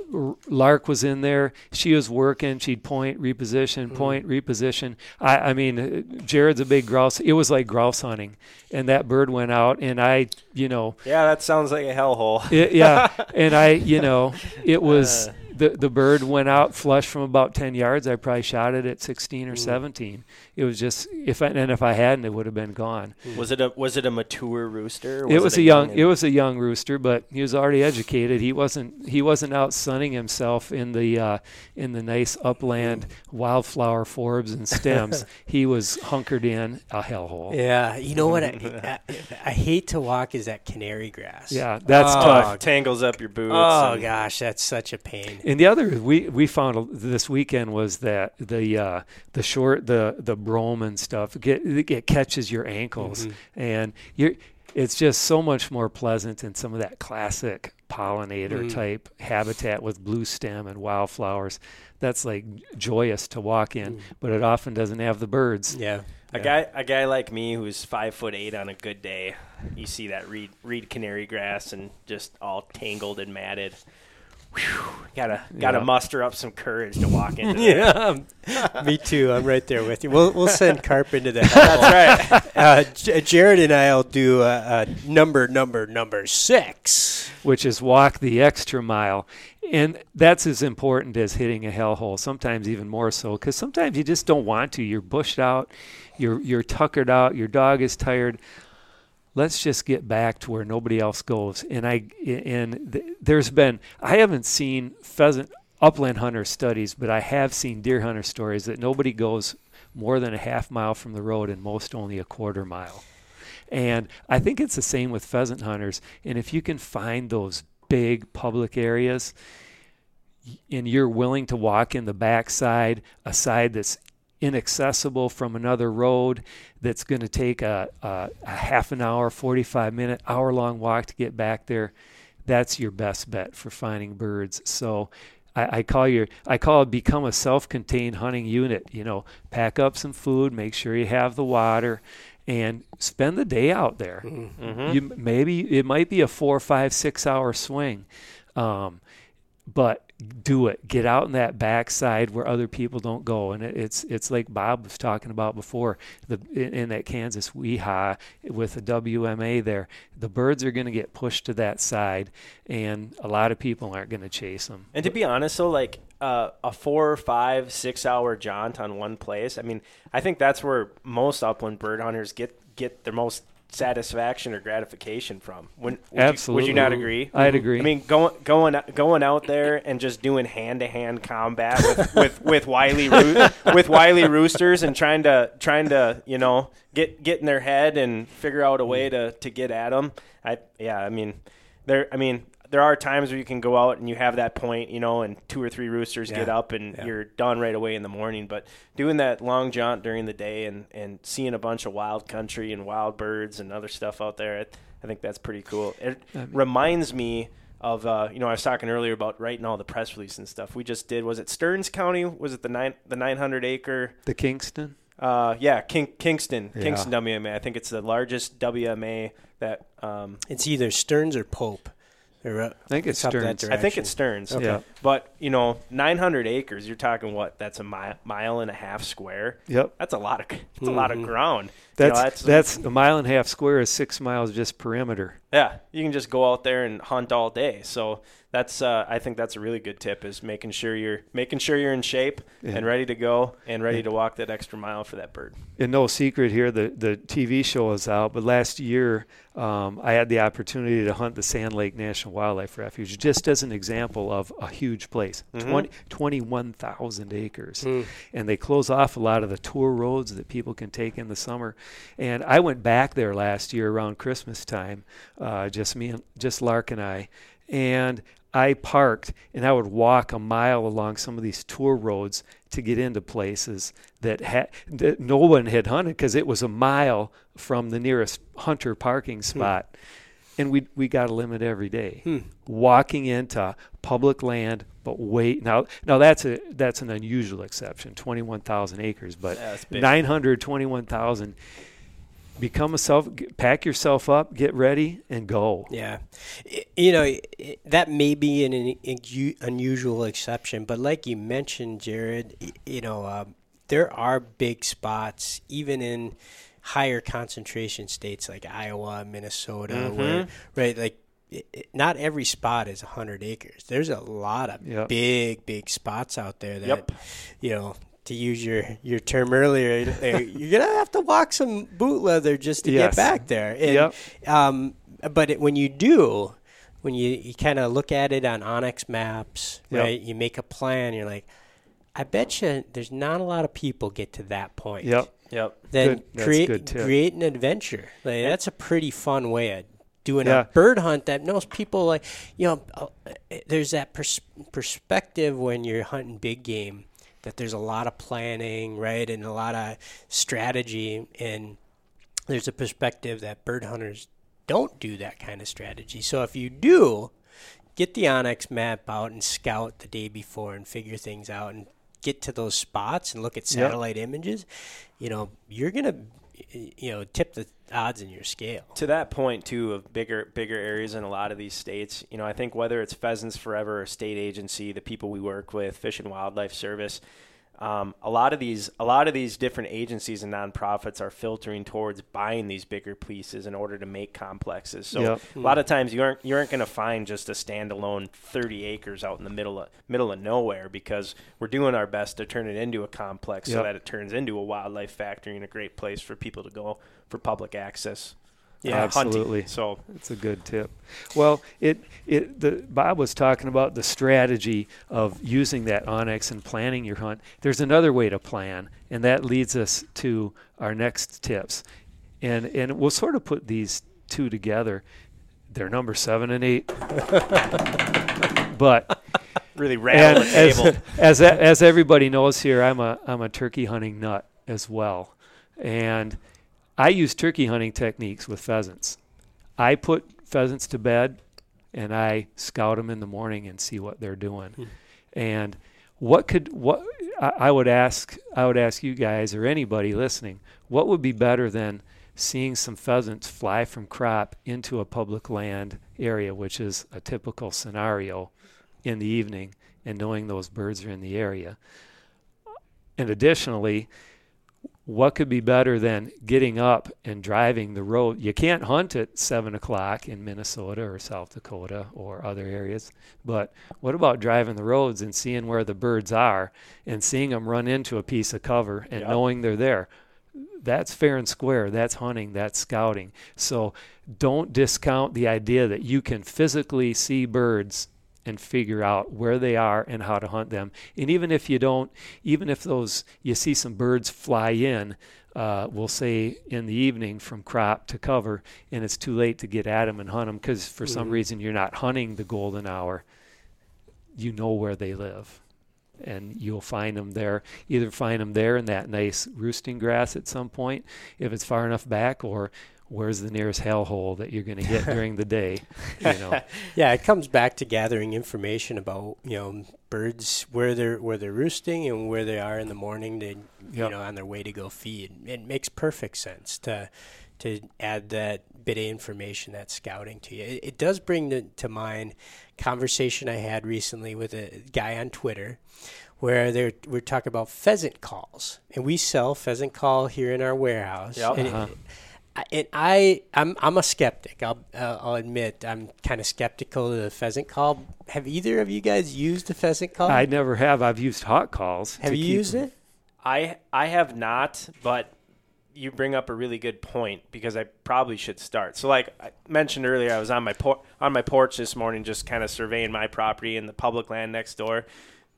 Speaker 2: Lark was in there. She was working. She'd point,
Speaker 1: Mm.
Speaker 2: reposition, point, reposition. I, I mean, uh, Jared's a big grouse. It was like grouse hunting, and that bird went out, and I, you know,
Speaker 3: Yeah, that sounds like a hellhole.
Speaker 2: yeah, and I, you know, it was
Speaker 3: Uh.
Speaker 2: The the bird went out flush from about ten yards. I probably shot it at sixteen or
Speaker 1: Mm.
Speaker 2: seventeen. It was just if I, and if I hadn't, it would have been gone.
Speaker 3: Was it a was it a mature rooster? or
Speaker 2: it was a young,
Speaker 3: youngin'?
Speaker 2: it was a young rooster, but he was already educated. He wasn't he wasn't out sunning himself in the uh, in the nice upland wildflower forbs and stems. he was hunkered in a hellhole. Yeah,
Speaker 1: Yeah, you know what? I, I, I hate to walk is that canary grass.
Speaker 2: Yeah, that's
Speaker 1: Oh,
Speaker 2: tough.
Speaker 3: tangles up your boots.
Speaker 1: Oh
Speaker 3: and-
Speaker 1: gosh, that's such a pain.
Speaker 2: And the other we we found this weekend was that the uh, the short the the and stuff get it catches your ankles
Speaker 1: Mm-hmm.
Speaker 2: and you're it's just so much more pleasant than some of that classic pollinator
Speaker 1: Mm.
Speaker 2: type habitat with blue stem and wildflowers. That's like joyous to walk in,
Speaker 1: Mm.
Speaker 2: but it often doesn't have the birds.
Speaker 1: Yeah.
Speaker 3: A guy, a guy like me who's five foot eight on a good day, you see that reed, reed canary grass and just all tangled and matted. Whew, gotta, gotta
Speaker 2: Yeah.
Speaker 3: muster up some courage to walk in. there.
Speaker 1: Yeah, me too. I'm right there with you. We'll we'll send Carp into that.
Speaker 3: That's right.
Speaker 1: Uh, J- Jared and I'll do uh, uh, number number number six.
Speaker 2: which is walk the extra mile. And that's as important as hitting a hellhole, sometimes even more so, because sometimes you just don't want to. You're bushed out, you're, you're tuckered out, your dog is tired. Let's just get back to where nobody else goes. And I and th- there's been I haven't seen pheasant upland hunter studies, but I have seen deer hunter stories that nobody goes more than a half mile from the road and most only a quarter mile. And I think it's the same with pheasant hunters. And if you can find those big public areas and you're willing to walk in the backside, a side that's inaccessible from another road that's going to take a, a, a, half an hour, 45 minute, hour long walk to get back there, that's your best bet for finding birds. So I, I call your I call it become a self-contained hunting unit. You know, pack up some food, make sure you have the water, and spend the day out there. Mm-hmm. You maybe it might be a four, five, six hour swing, um, but do it. Get out in that backside where other people don't go, and it, it's it's like Bob was talking about before. The in, in that Kansas Weehaw with the WMA there, the birds are going to get pushed to that side, and a lot of people aren't going to chase them.
Speaker 3: And to be honest, though, like uh, a four, five, six hour jaunt on one place. I mean, I think that's where most upland bird hunters get get their most satisfaction or gratification from. When, would
Speaker 2: Absolutely,
Speaker 3: you, would you not agree?
Speaker 2: I'd mm-hmm. agree.
Speaker 3: I mean, going going going out there and just doing hand to hand combat with, with, with wily roo- with wily roosters and trying to trying to you know get get in their head and figure out a way mm. to to get at them. I yeah, I mean, there. I mean, there are times where you can go out and you have that point, you know, and two or three roosters
Speaker 1: Yeah.
Speaker 3: get up and
Speaker 1: Yeah.
Speaker 3: you're done right away in the morning. But doing that long jaunt during the day and, and seeing a bunch of wild country and wild birds and other stuff out there, I, I think that's pretty cool. It
Speaker 2: Um,
Speaker 3: reminds me of, uh, you know, I was talking earlier about writing all the press release and stuff. We just did, was it Stearns County? Was it the nine the 900 acre?
Speaker 2: the Kingston.
Speaker 3: Uh, yeah, King, Kingston,
Speaker 2: Yeah.
Speaker 3: Kingston WMA. I think it's the largest WMA that um,
Speaker 1: It's either Stearns or Pope. They're up-
Speaker 2: I think it's
Speaker 1: up
Speaker 2: Stearns.
Speaker 3: I think it's Stearns.
Speaker 1: Okay.
Speaker 2: Yeah.
Speaker 3: But you know, 900 acres. You're talking what? That's a mile, mile and a half square.
Speaker 2: Yep.
Speaker 3: That's a lot of. That's a lot of
Speaker 1: Mhm.
Speaker 3: Ground. You know,
Speaker 2: That's that's a mile and a half square is six miles just perimeter.
Speaker 3: yeah. You can just go out there and hunt all day. So that's. Uh, I think that's a really good tip is making sure you're making sure you're in shape
Speaker 2: Yeah.
Speaker 3: and ready to go and ready to walk that extra mile for that bird.
Speaker 2: and no secret here, the the TV show is out. But last year, um, I had the opportunity to hunt the Sand Lake National Wildlife Refuge, just as an example of a huge place,
Speaker 3: Mhm.
Speaker 2: 20 21,000 acres,
Speaker 1: Hmm.
Speaker 2: and they close off a lot of the tour roads that people can take in the summer. And I went back there last year around Christmas time, uh, just me and just Lark and I, and I parked and I would walk a mile along some of these tour roads to get into places that had that no one had hunted because it was a mile from the nearest hunter parking spot. And we we got a limit every day.
Speaker 1: Hmm.
Speaker 2: Walking into public land, but wait now now that's a that's an unusual exception, twenty one thousand acres, but
Speaker 3: Yeah,
Speaker 2: nine hundred twenty one thousand. Become a self, pack yourself up, get ready, and go.
Speaker 1: Yeah, you know that may be an, an unusual exception, but like you mentioned, Jared, you know um, there are big spots even in higher concentration states like Iowa, Minnesota, where right like. I- i- Not every spot is 100 acres. There's a lot of
Speaker 2: Yep.
Speaker 1: big, big spots out there that,
Speaker 3: Yep.
Speaker 1: you know, to use your, your term earlier, you're going to have to walk some boot leather just to
Speaker 2: Yes.
Speaker 1: get back there. And,
Speaker 2: Yep.
Speaker 1: um, but it, when you do, when you, you kind of look at it on onX maps,
Speaker 2: Yep.
Speaker 1: right? You make a plan. You're like, I bet you there's not a lot of people get to that point.
Speaker 2: Yep.
Speaker 3: Yep.
Speaker 1: Then
Speaker 2: Good-
Speaker 1: create create an adventure. Like, that's a pretty fun way of doing
Speaker 2: Yeah.
Speaker 1: a bird hunt that most people like. You know, uh, there's that pers- perspective when you're hunting big game that there's a lot of planning, right, and a lot of strategy, and there's a perspective that bird hunters don't do that kind of strategy. So if you do, get the onX map out and scout the day before and figure things out and get to those spots and look at
Speaker 2: Yep.
Speaker 1: satellite images, you know, you're going to you know, tip the odds in your scale.
Speaker 3: to that point too of bigger bigger areas in a lot of these states you know i think whether it's pheasants forever or state agency the people we work with fish and wildlife service um, a lot of these a lot of these different agencies and nonprofits are filtering towards buying these bigger pieces in order to make complexes. So
Speaker 2: Yep.
Speaker 3: a lot of times you aren't you aren't going to find just a standalone 30 acres out in the middle of middle of nowhere because we're doing our best to turn it into a complex so that it turns into a wildlife factory and a great place for people to go for public access Yeah, uh, hunting.
Speaker 2: absolutely.
Speaker 3: So
Speaker 2: it's a good tip. Well, it it the Bob was talking about the strategy of using that onX and planning your hunt. There's another way to plan, and that leads us to our next tips. And and we'll sort of put these two together. They're number seven and eight. but
Speaker 3: really rattle
Speaker 2: and
Speaker 3: the
Speaker 2: as,
Speaker 3: table.
Speaker 2: as as everybody knows here, I'm a I'm a turkey hunting nut as well, and I use turkey hunting techniques with pheasants. I put pheasants to bed, and I scout them in the morning and see what they're doing.
Speaker 3: Hmm.
Speaker 2: And what could what I, I would ask I would ask you guys or anybody listening, what would be better than seeing some pheasants fly from crop into a public land area, which is a typical scenario in the evening, and knowing those birds are in the area. And additionally, what could be better than getting up and driving the road? You can't hunt at seven o'clock in Minnesota or South Dakota or other areas, but what about driving the roads and seeing where the birds are and seeing them run into a piece of cover and
Speaker 3: Yep.
Speaker 2: knowing they're there? That's fair and square. That's hunting. That's scouting. So don't discount the idea that you can physically see birds and figure out where they are and how to hunt them. And even if you don't, even if those you see some birds fly in, uh, we'll say in the evening from crop to cover, and it's too late to get at them and hunt them because for some
Speaker 1: Mhm.
Speaker 2: reason you're not hunting the golden hour. You know where they live. And you'll find them there. Either find them there in that nice roosting grass at some point, if it's far enough back, or where's the nearest hellhole that you're going to hit during the day. You know,
Speaker 1: Yeah, it comes back to gathering information about you know birds where they're where they're roosting and where they are in the morning. To you
Speaker 2: Yep.
Speaker 1: know on their way to go feed. It makes perfect sense to to add that bit of information, that scouting to you. It, it does bring to, to mind conversation I had recently with a guy on Twitter where they're we're talking about pheasant calls, and we sell pheasant call here in our warehouse.
Speaker 3: Yep.
Speaker 1: And
Speaker 2: Uh-huh.
Speaker 1: I- and I, I'm, I'm a skeptic. I'll, uh, I'll admit I'm kind of skeptical of the pheasant call. Have either of you guys used the pheasant call?
Speaker 2: I never have. I've used hot calls.
Speaker 1: Have you used
Speaker 2: them-
Speaker 1: it?
Speaker 3: I I have not, but you bring up a really good point because I probably should start. So, like I mentioned earlier, I was on my por- on my porch this morning, just kind of surveying my property and the public land next door.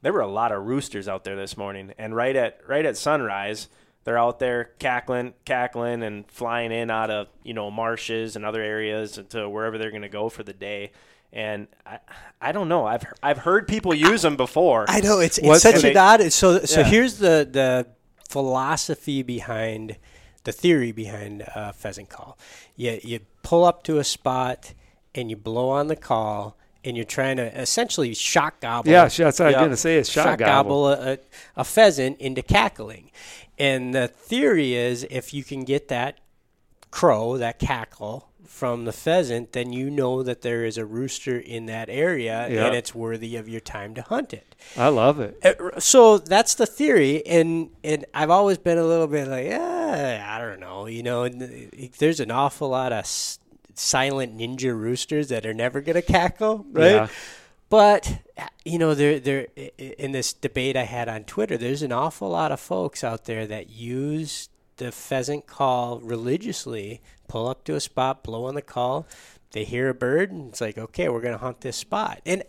Speaker 3: There were a lot of roosters out there this morning, and right at right at sunrise, they're out there cackling, cackling, and flying in out of you know marshes and other areas to wherever they're going to go for the day. And I, I don't know. I've I've heard people use them before.
Speaker 1: I know it's, it's
Speaker 2: What's-
Speaker 1: such
Speaker 3: And
Speaker 1: an odd. So so
Speaker 3: Yeah.
Speaker 1: here's the the philosophy behind the theory behind uh, pheasant call. You you pull up to a spot and you blow on the call. And you're trying to essentially shock gobble.
Speaker 2: Yeah, that's what I was going to say. Is shot,
Speaker 1: shot
Speaker 2: gobble.
Speaker 1: gobble a, a, pheasant into cackling. And the theory is if you can get that crow, that cackle from the pheasant, then you know that there is a rooster in that area
Speaker 2: Yeah.
Speaker 1: and it's worthy of your time to hunt it.
Speaker 2: I love it.
Speaker 1: Uh, So that's the theory, and and I've always been a little bit like, yeah, I don't know, you know. Uh, there's an awful lot of silent ninja roosters that are never gonna cackle, right?
Speaker 2: Yeah.
Speaker 1: But you know, there there in this debate I had on Twitter, there's an awful lot of folks out there that use the pheasant call religiously. Pull up to a spot, blow on the call. They hear a bird, and it's like, okay, we're gonna hunt this spot. And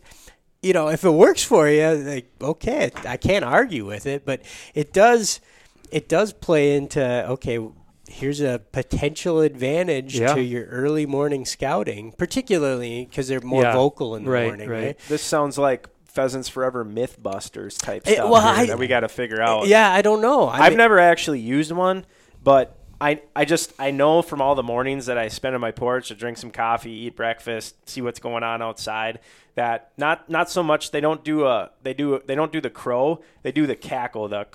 Speaker 1: you know, if it works for you, like okay, I can't argue with it. But it does, it does play into okay. Here's a potential advantage
Speaker 2: Yeah.
Speaker 1: to your early morning scouting, particularly because they're more
Speaker 2: Yeah.
Speaker 1: vocal in the
Speaker 2: Right,
Speaker 1: morning,
Speaker 2: right.
Speaker 1: right?
Speaker 3: This sounds like Pheasants Forever Mythbusters type
Speaker 1: Eh,
Speaker 3: stuff
Speaker 1: well,
Speaker 3: here
Speaker 1: I-
Speaker 3: that we got to figure out.
Speaker 1: Yeah, I don't know. I
Speaker 3: I've
Speaker 1: mean-
Speaker 3: never actually used one, but I I just I know from all the mornings that I spend on my porch to drink some coffee, eat breakfast, see what's going on outside. That not not so much they don't do a they do they don't do the crow they do the cackle the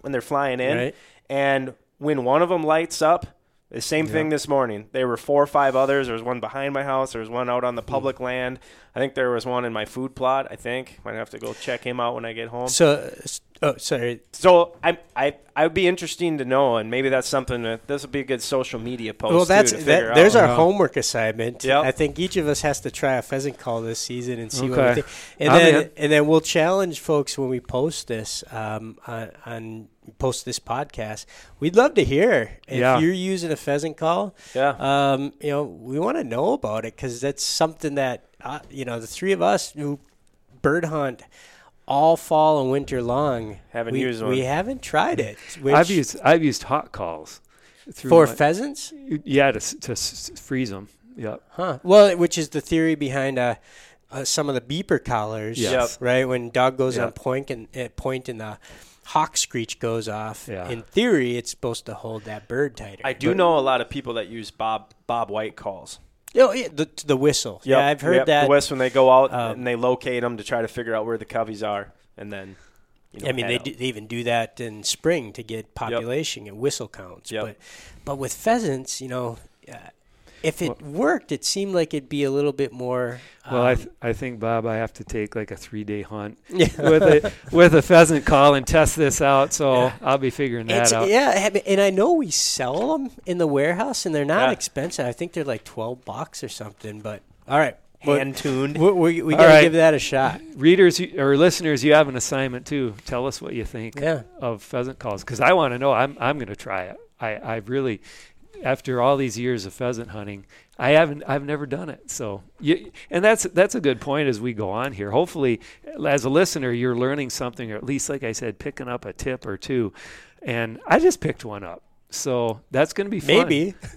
Speaker 3: when they're flying in
Speaker 1: Right.
Speaker 3: and when one of them lights up the same thing this morning. There were four or five others. There was one behind my house. There was one out on
Speaker 1: Hmm.
Speaker 3: the public land. I think there was one in my food plot. I think might have to go check him out when I get home.
Speaker 1: So, oh, sorry.
Speaker 3: So I I I would be interesting to know, and maybe that's something that this would be a good social media post.
Speaker 1: Well, that's
Speaker 3: too, to
Speaker 1: that, there's
Speaker 3: out.
Speaker 1: our homework assignment.
Speaker 3: Yep.
Speaker 1: I think each of us has to try a pheasant call this season and see what we think. And
Speaker 2: I'm
Speaker 1: then
Speaker 2: in.
Speaker 1: and then we'll challenge folks when we post this um, on, on post this podcast, we'd love to hear if
Speaker 2: Yeah.
Speaker 1: you're using a pheasant call.
Speaker 3: Yeah.
Speaker 1: Um, you know, we want to know about it because that's something that uh, you know the three of us who bird hunt all fall and winter long.
Speaker 3: Haven't
Speaker 1: we,
Speaker 3: used one.
Speaker 1: We haven't tried it. Which,
Speaker 2: I've used I've used hot calls through
Speaker 1: for
Speaker 2: my-
Speaker 1: pheasants,
Speaker 2: yeah to to freeze them. Yep.
Speaker 1: huh? Well, which is the theory behind uh, uh, some of the beeper collars,
Speaker 2: Yes.
Speaker 1: right? When dog goes
Speaker 2: Yeah.
Speaker 1: on point and at point and the hawk screech goes off.
Speaker 2: Yeah.
Speaker 1: In theory, it's supposed to hold that bird tighter.
Speaker 3: I do
Speaker 2: But-
Speaker 3: know a lot of people that use Bob Bob White calls.
Speaker 1: Oh, yeah, the the whistle.
Speaker 3: Yep,
Speaker 1: Yeah, I've heard
Speaker 3: yep,
Speaker 1: that.
Speaker 3: The whistle when they go out
Speaker 1: Um,
Speaker 3: and they locate them to try to figure out where the coveys are, and then. You know,
Speaker 1: I mean, they, do, they even do that in spring to get population and whistle counts.
Speaker 3: Yep.
Speaker 1: But but with pheasants, you know, uh, if it worked, it seemed like it'd be a little bit more.
Speaker 2: Well, I
Speaker 1: um,
Speaker 2: th- I think Bob, I have to take like a three day hunt with a with a pheasant call and test this out. So
Speaker 1: Yeah.
Speaker 2: I'll be figuring that
Speaker 1: It's,
Speaker 2: out.
Speaker 1: yeah, and I know we sell them in the warehouse, and they're not
Speaker 3: Yeah.
Speaker 1: expensive. I think they're like twelve bucks or something. But all right,
Speaker 3: hand tuned.
Speaker 1: we, we, we got to
Speaker 2: right.
Speaker 1: give that a shot.
Speaker 2: Readers or listeners, you have an assignment too. Tell us what you think
Speaker 1: Yeah.
Speaker 2: of pheasant calls because I want to know. I'm I'm going to try it. I I really, after all these years of pheasant hunting, I haven't I've never done it. So you, and that's that's a good point as we go on here. Hopefully, as a listener, you're learning something, or at least, like I said, picking up a tip or two. And I just picked one up. So that's going to be fun.
Speaker 1: Maybe.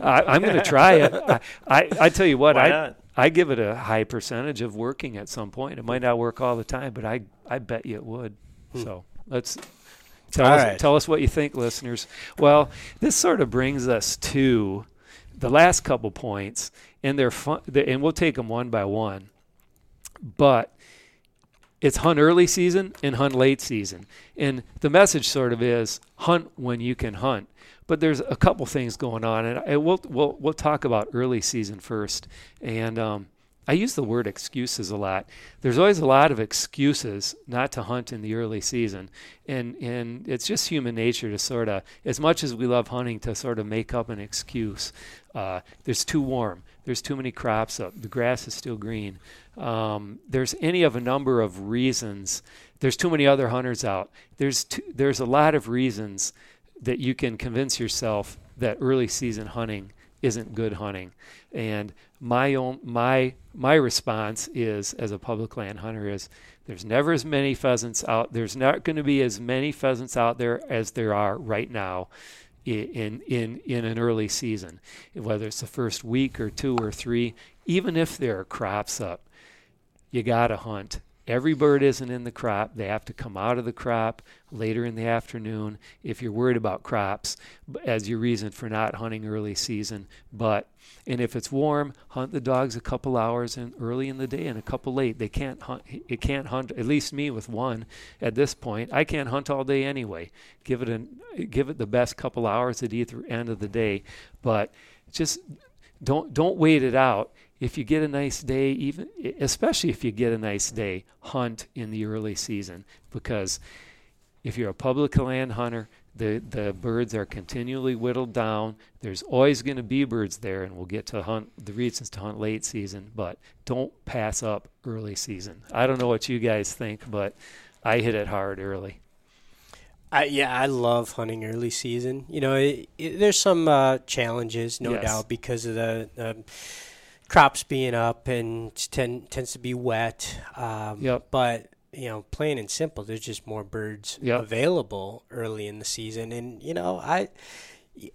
Speaker 2: I, I'm going to try it. I, I, I tell you what,
Speaker 3: Why
Speaker 2: I
Speaker 3: not?
Speaker 2: I give it a high percentage of working at some point. It might not work all the time, but I I bet you it would. Hmm. So let's tell
Speaker 1: All
Speaker 2: us
Speaker 1: right.
Speaker 2: tell us what you think, listeners. Well, this sort of brings us to the last couple points, and they're fun. and we'll take them one by one. But it's hunt early season and hunt late season. And the message sort of is hunt when you can hunt. But there's a couple things going on, and I, we'll, we'll, we'll talk about early season first. And um, I use the word excuses a lot. There's always a lot of excuses not to hunt in the early season. And, and it's just human nature to sort of, as much as we love hunting, to sort of make up an excuse. Uh, there's too warm. There's too many crops up. The grass is still green. Um, there's any of a number of reasons. There's too many other hunters out. There's too, there's a lot of reasons that you can convince yourself that early season hunting isn't good hunting. And my own my my response is as a public land hunter is there's never as many pheasants out. There's not going to be as many pheasants out there as there are right now in in in an early season. Whether it's the first week or two or three, even if there are crops up, you got to hunt. Every bird isn't in the crop. They have to come out of the crop later in the afternoon if you're worried about crops as your reason for not hunting early season. But and if it's warm, hunt the dogs a couple hours in early in the day and a couple late. They can't hunt. It can't hunt. At least me with one at this point. I can't hunt all day anyway. Give it an give it the best couple hours at either end of the day. But just don't don't wait it out. If you get a nice day, even especially if you get a nice day, hunt in the early season because if you're a public land hunter, the the birds are continually whittled down. There's always going to be birds there, and we'll get to hunt the reasons to hunt late season. But don't pass up early season. I don't know what you guys think, but I hit it hard early.
Speaker 1: I, yeah, I love hunting early season. You know, it, it, there's some uh, challenges, no
Speaker 2: Yes.
Speaker 1: doubt, because of the um, crops being up and it tend, tends to be wet. Um,
Speaker 2: Yep.
Speaker 1: But you know, plain and simple, there's just more birds
Speaker 2: Yep.
Speaker 1: available early in the season, and you know, I.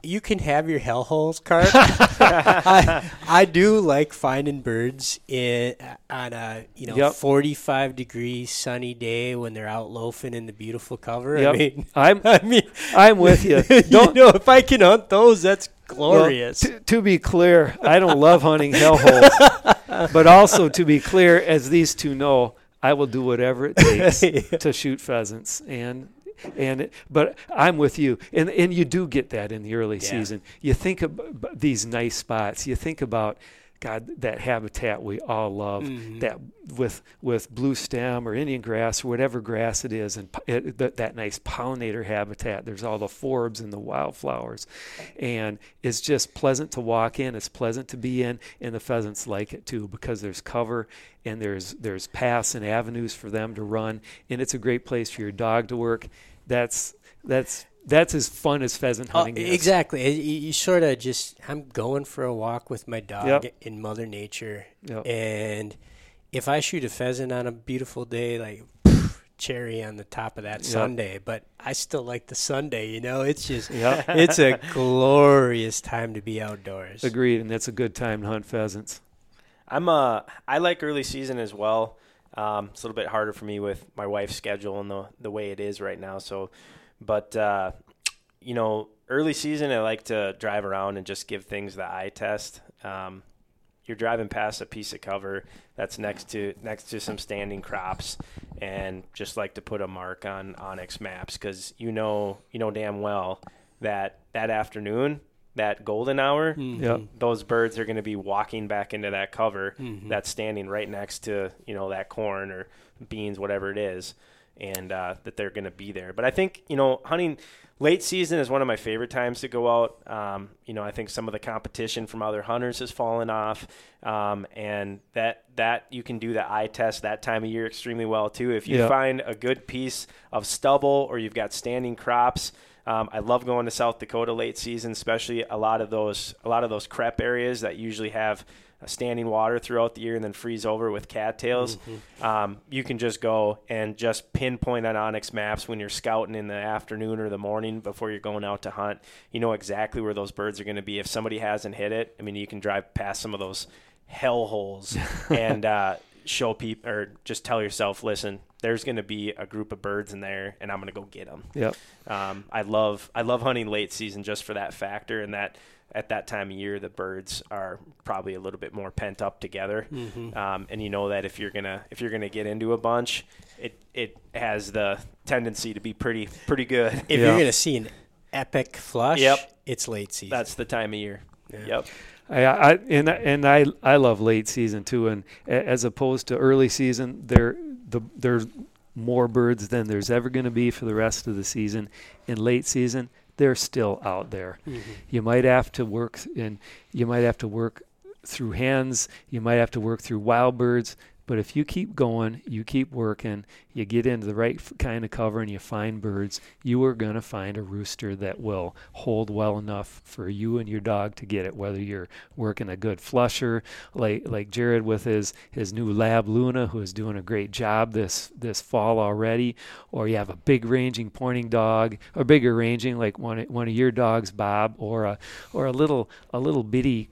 Speaker 1: You can have your hellholes, Carp. I, I do like finding birds in on a you know
Speaker 2: Yep.
Speaker 1: 45 degree sunny day when they're out loafing in the beautiful cover.
Speaker 2: Yep.
Speaker 1: I mean,
Speaker 2: I'm
Speaker 1: I mean,
Speaker 2: I'm with you.
Speaker 1: you
Speaker 2: Don't
Speaker 1: know, if I can hunt those, that's
Speaker 2: Well,
Speaker 1: glorious.
Speaker 2: to, to be clear, I don't love hunting hellholes, but also to be clear, as these two know, I will do whatever it takes to shoot pheasants. And and it- but I'm with you, and and you do get that in the early
Speaker 1: Yeah.
Speaker 2: season. You think about these nice spots. You think about God, that habitat we all love,
Speaker 1: Mhm.
Speaker 2: that with with blue stem or Indian grass or whatever grass it is, and it, that, that nice pollinator habitat. There's all the forbs and the wildflowers, and it's just pleasant to walk in. It's pleasant to be in, and the pheasants like it too because there's cover and there's there's paths and avenues for them to run, and it's a great place for your dog to work. That's that's that's as fun as pheasant
Speaker 1: Oh,
Speaker 2: hunting is.
Speaker 1: exactly. You, you sort of just, I'm going for a walk with my dog
Speaker 2: Yep.
Speaker 1: in Mother Nature.
Speaker 2: Yep.
Speaker 1: And if I shoot a pheasant on a beautiful day, like pff, cherry on the top of that
Speaker 2: Yep.
Speaker 1: Sunday, but I still like the Sunday, you know? It's just,
Speaker 2: Yep.
Speaker 1: it's a glorious time to be outdoors.
Speaker 2: Agreed, and that's a good time to hunt pheasants.
Speaker 3: I'm uh I like early season as well. Um, it's a little bit harder for me with my wife's schedule and the the way it is right now. So, but uh, you know, early season I like to drive around and just give things the eye test. Um, you're driving past a piece of cover that's next to next to some standing crops, and just like to put a mark on onX maps because you know you know damn well that that afternoon that golden hour
Speaker 1: Mhm.
Speaker 2: Yep.
Speaker 3: those birds are going to be walking back into that cover
Speaker 1: Mhm.
Speaker 3: that's standing right next to you know that corn or beans whatever it is and uh, that they're going to be there. But i think you know hunting late season is one of my favorite times to go out. Um, you know i think some of the competition from other hunters has fallen off. Um, and that that you can do the eye test that time of year extremely well too. If you
Speaker 2: Yeah.
Speaker 3: find a good piece of stubble or you've got standing crops um, I love going to South Dakota late season, especially a lot of those a lot of those CREP areas that usually have standing water throughout the year and then freeze over with cattails. Um, you can just go and just pinpoint on onX maps when you're scouting in the afternoon or the morning before you're going out to hunt. You know exactly where those birds are going to be. If somebody hasn't hit it, I mean, you can drive past some of those hell holes and uh, show people or just tell yourself, listen, there's going to be a group of birds in there, and I'm going to go get them.
Speaker 2: Yep.
Speaker 3: Um, I love I love hunting late season just for that factor, and that at that time of year the birds are probably a little bit more pent up together,
Speaker 1: Mhm.
Speaker 3: um, and you know that if you're gonna if you're gonna get into a bunch, it it has the tendency to be pretty pretty good.
Speaker 1: If
Speaker 2: Yeah.
Speaker 1: you're going to see an epic flush,
Speaker 3: Yep.
Speaker 1: it's late season.
Speaker 3: That's the time of year.
Speaker 1: Yeah.
Speaker 3: Yep.
Speaker 2: I, I and and I I love late season too, and as opposed to early season, there the there's more birds than there's ever going to be for the rest of the season. In late season, they're still out there.
Speaker 1: Mhm.
Speaker 2: You might have to work and you might have to work through hands. You might have to work through wild birds. But if you keep going, you keep working, you get into the right kind of cover and you find birds, you are going to find a rooster that will hold well enough for you and your dog to get it. Whether you're working a good flusher, like like Jared with his his new Lab Luna, who is doing a great job this this fall already, or you have a big ranging pointing dog, or bigger ranging like one one of your dogs, Bob, or a or a little a little bitty.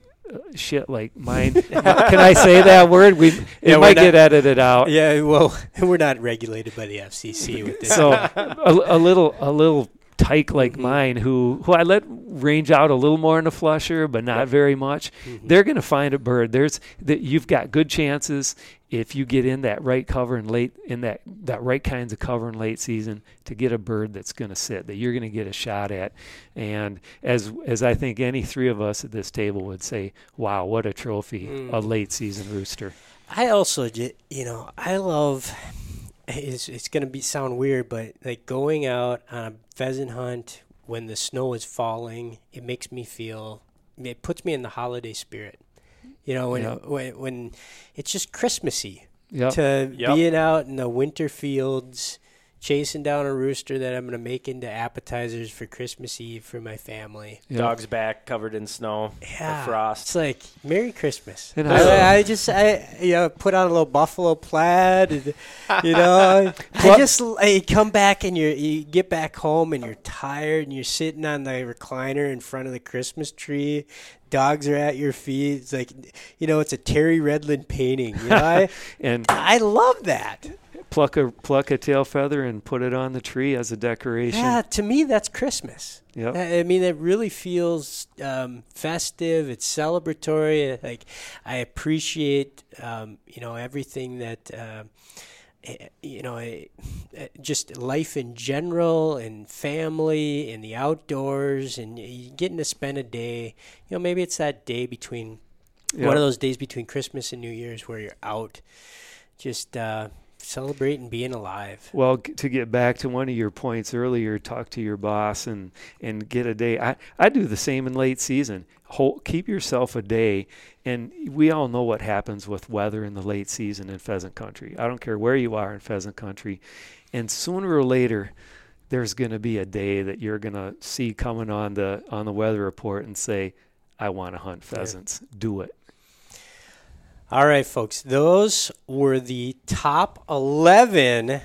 Speaker 2: Shit like mine. Can I say that word? We it
Speaker 1: Yeah,
Speaker 2: might
Speaker 1: not-
Speaker 2: get edited out.
Speaker 1: Yeah, well, we're not regulated by the FCC with this.
Speaker 2: So a, a little a little tyke like
Speaker 1: Mhm.
Speaker 2: mine who who I let range out a little more in the flusher but not very much
Speaker 1: Mhm.
Speaker 2: they're going to find a bird there's that you've got good chances if you get in that right cover and late in that that right kinds of cover in late season to get a bird that's going to sit that you're going to get a shot at and as as I think any three of us at this table would say wow what a trophy
Speaker 1: Mm.
Speaker 2: a late season rooster
Speaker 1: I also, you know, I love. It's it's gonna be sound weird, but like going out on a pheasant hunt when the snow is falling, it makes me feel. It puts me in the holiday spirit. You know, when
Speaker 2: Yep.
Speaker 1: when, when it's just Christmassy
Speaker 2: yep
Speaker 1: to
Speaker 3: Yep.
Speaker 1: being out in the winter fields, chasing down a rooster that I'm gonna make into appetizers for Christmas Eve for my family.
Speaker 2: yep.
Speaker 3: Dog's back covered in snow,
Speaker 1: Yeah,
Speaker 3: frost.
Speaker 1: It's like Merry Christmas. I,
Speaker 2: I-
Speaker 1: I just I you know put on a little buffalo plaid, and, you know. I just I come back and you you get back home and you're tired and you're sitting on the recliner in front of the Christmas tree. Dogs are at your feet. It's like you know it's a Terry Redlin painting. You know I
Speaker 2: and
Speaker 1: I love that.
Speaker 2: Pluck a pluck a tail feather and put it on the tree as a decoration.
Speaker 1: Yeah, to me that's Christmas.
Speaker 2: Yep.
Speaker 1: I mean, it really feels um, festive. It's celebratory. Like I appreciate, um, you know, everything that, uh, you know, eh, eh, just life in general, and family, and the outdoors, and getting to spend a day. You know, maybe it's that day between
Speaker 2: Yeah.
Speaker 1: One of those days between Christmas and New Year's where you're out, just uh, celebrating being alive.
Speaker 2: Well, to get back to one of your points earlier, talk to your boss and and get a day. I I do the same in late season. Hold, keep yourself a day, and we all know what happens with weather in the late season in pheasant country. I don't care where you are in pheasant country, and sooner or later, there's going to be a day that you're going to see coming on the on the weather report and say, "I want to hunt
Speaker 1: Yeah.
Speaker 2: pheasants. Do it."
Speaker 1: All right, folks. Those were the top 11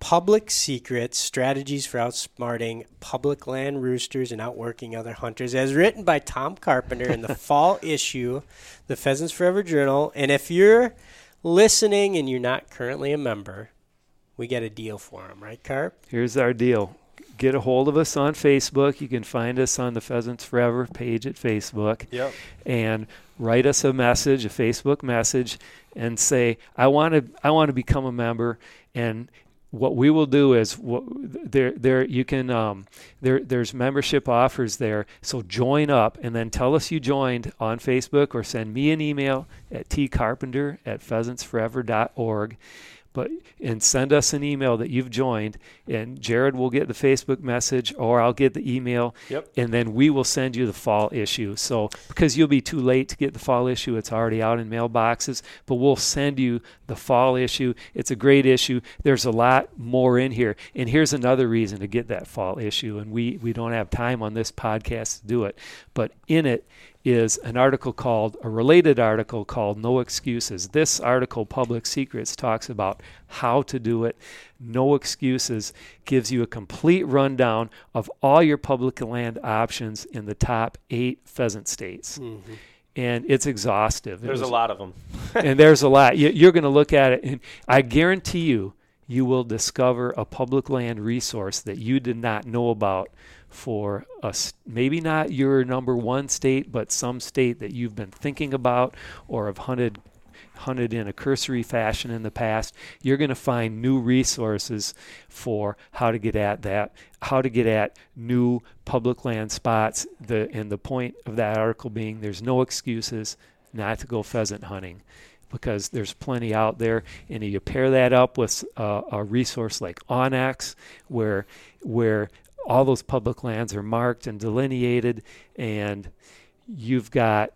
Speaker 1: public secrets, strategies for outsmarting public land roosters and outworking other hunters, as written by Tom Carpenter in the fall issue, the Pheasants Forever Journal. And if you're listening and you're not currently a member, we got a deal for them, right, Carp?
Speaker 2: Here's our deal. Get a hold of us on Facebook. You can find us on the Pheasants Forever page at Facebook
Speaker 3: Yep.
Speaker 2: and write us a message, a Facebook message, and say, "I want to, I want to become a member." And what we will do is, what, there, there, you can, um, there, there's membership offers there. So join up, and then tell us you joined on Facebook, or send me an email at tcarpenter at pheasantsforever.org but and send us an email that you've joined and Jared will get the Facebook message or I'll get the email
Speaker 3: Yep.
Speaker 2: and then we will send you the fall issue. So because you'll be too late to get the fall issue, it's already out in mailboxes, but we'll send you the fall issue. It's a great issue. There's a lot more in here. And here's another reason to get that fall issue and we we don't have time on this podcast to do it, but in it is an article called a related article called No Excuses. This article, Public Secrets, talks about how to do it. No Excuses gives you a complete rundown of all your public land options in the top eight pheasant states. Mm-hmm. And it's exhaustive. It
Speaker 3: There's a lot of them.
Speaker 2: and there's a lot. You, you're going to look at it, and I guarantee you, you will discover a public land resource that you did not know about for us. Maybe not your number one state, but some state that you've been thinking about or have hunted hunted in a cursory fashion in the past you're going to find new resources for how to get at that how to get at new public land spots the and the point of that article being there's no excuses not to go pheasant hunting because there's plenty out there. And you pair that up with uh, a resource like onX, where where all those public lands are marked and delineated, and you've got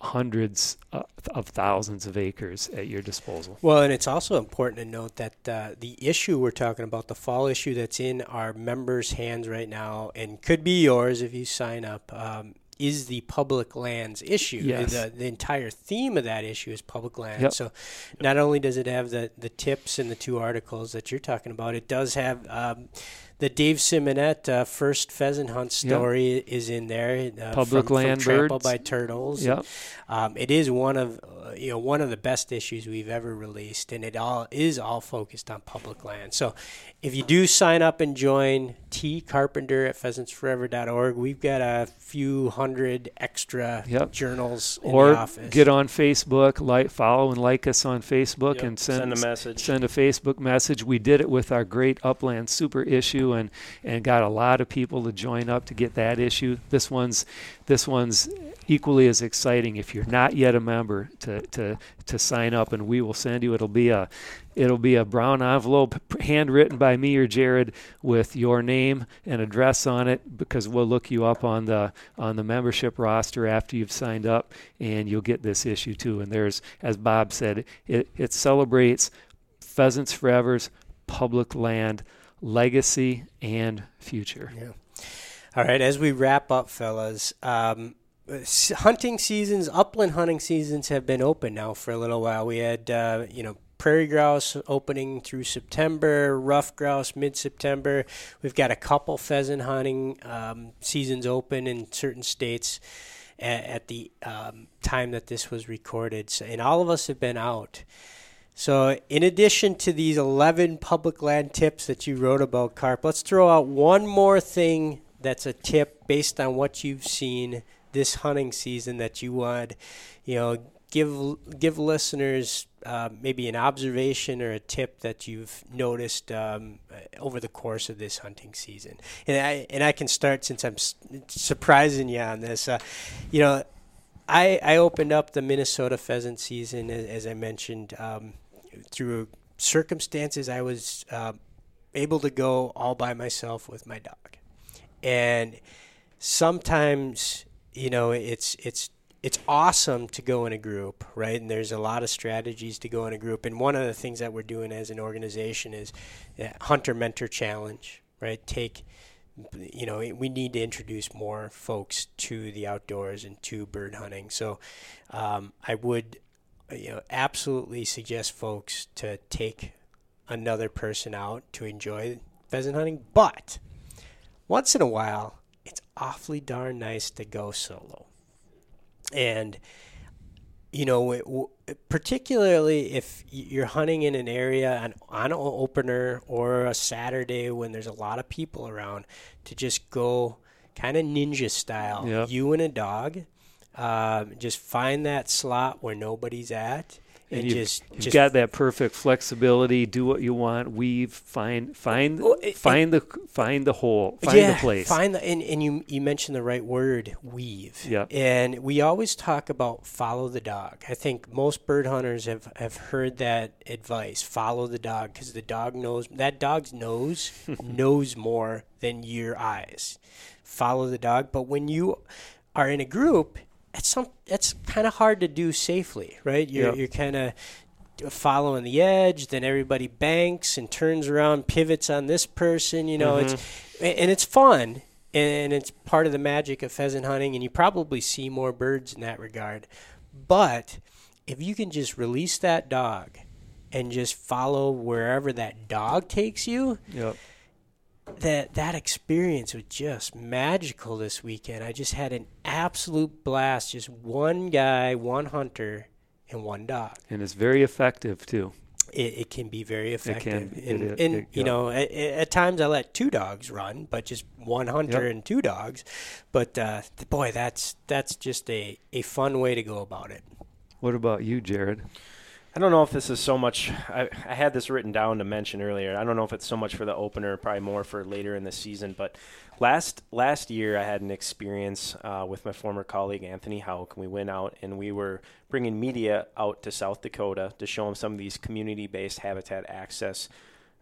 Speaker 2: hundreds uh, of thousands of acres at your disposal.
Speaker 1: Well, and it's also important to note that uh, the issue we're talking about, the fall issue that's in our members' hands right now, and could be yours if you sign up, um, is the public lands issue.
Speaker 2: Yes.
Speaker 1: The, the entire theme of that issue is public land.
Speaker 2: Yep.
Speaker 1: So not only does it have the, the tips in the two articles that you're talking about, it does have um, the Dave Simonette uh, first pheasant hunt
Speaker 2: Yep.
Speaker 1: story is in there. Uh,
Speaker 2: Public
Speaker 1: from,
Speaker 2: land
Speaker 1: from Trampled
Speaker 2: birds.
Speaker 1: by turtles.
Speaker 2: Yep.
Speaker 1: Um, it is one of uh, you know one of the best issues we've ever released, and it all is all focused on public land. So, if you do sign up and join T Carpenter at pheasantsforever.org, we've got a few hundred extra
Speaker 2: Yep.
Speaker 1: journals in
Speaker 2: or
Speaker 1: the office.
Speaker 2: get on Facebook, like follow and like us on Facebook,
Speaker 3: Yep.
Speaker 2: and send,
Speaker 3: Send a message.
Speaker 2: Send a Facebook message. We did it with our great Upland Super issue, and and got a lot of people to join up to get that issue. This one's this one's equally as exciting. If you're not yet a member, to to to sign up, and we will send you. It'll be a It'll be a brown envelope handwritten by me or Jared with your name and address on it because we'll look you up on the on the membership roster after you've signed up and you'll get this issue too. And there's as Bob said, it, it celebrates Pheasants Forever's public land legacy and future.
Speaker 1: Yeah. All right, as we wrap up, fellas, um, hunting seasons, upland hunting seasons have been open now for a little while. We had, uh, you know, prairie grouse opening through September, ruffed grouse mid September. We've got a couple pheasant hunting um, seasons open in certain states at, at the um, time that this was recorded. So, and all of us have been out. So, in addition to these 11 public land tips that you wrote about, Carp, let's throw out one more thing that's a tip based on what you've seen this hunting season that you would, you know, give give listeners uh, maybe an observation or a tip that you've noticed um, over the course of this hunting season. And I and I can start since I'm surprising you on this. Uh, you know, I I opened up the Minnesota pheasant season as, I mentioned um, through circumstances. I was uh, able to go all by myself with my dog, and sometimes you know it's it's it's awesome to go in a group, right? And there's a lot of strategies to go in a group. And one of the things that we're doing as an organization is Hunter Mentor Challenge, right? Take, you know, we need to introduce more folks to the outdoors and to bird hunting. So um, I would, you know, absolutely suggest folks to take another person out to enjoy pheasant hunting. But once in a while, awfully darn nice to go solo and you know, particularly if you're hunting in an area on, on an opener or a Saturday when there's a lot of people around, to just go kind of ninja style, yep. you and a dog, uh, just find that slot where nobody's at,
Speaker 2: and, you've, just, you've just got that perfect flexibility. Do what you want. Weave. Find find well, it, find it, the find the hole. Find
Speaker 1: yeah,
Speaker 2: the place.
Speaker 1: Find the and, and you you mentioned the right word. Weave.
Speaker 2: Yeah.
Speaker 1: And we always talk about follow the dog. I think most bird hunters have have heard that advice. Follow the dog because the dog knows that dog's nose knows more than your eyes. Follow the dog. But when you are in a group it's some it's kind of hard to do safely, right? You're yep. you're kind of following the edge, then everybody banks and turns around, pivots on this person. You know, mm-hmm. it's and it's fun and it's part of the magic of pheasant hunting, and you probably see more birds in that regard. But if you can just release that dog and just follow wherever that dog takes you,
Speaker 2: yep
Speaker 1: that that experience was just magical this weekend. I just had an absolute blast. Just one guy, one hunter, and one dog.
Speaker 2: And it's very effective too.
Speaker 1: It, it can be very effective.
Speaker 2: It
Speaker 1: can.
Speaker 2: And,
Speaker 1: and you know, at, at, times I let two dogs run, but just one hunter yep. and two dogs. But uh, boy, that's that's just a, a fun way to go about it.
Speaker 2: What about you, Jared?
Speaker 3: I don't know if this is so much. I, I had this written down to mention earlier. I don't know if it's so much for the opener, probably more for later in the season. But last last year, I had an experience uh, with my former colleague Anthony Hauck. We went out and we were bringing media out to South Dakota to show them some of these community-based habitat access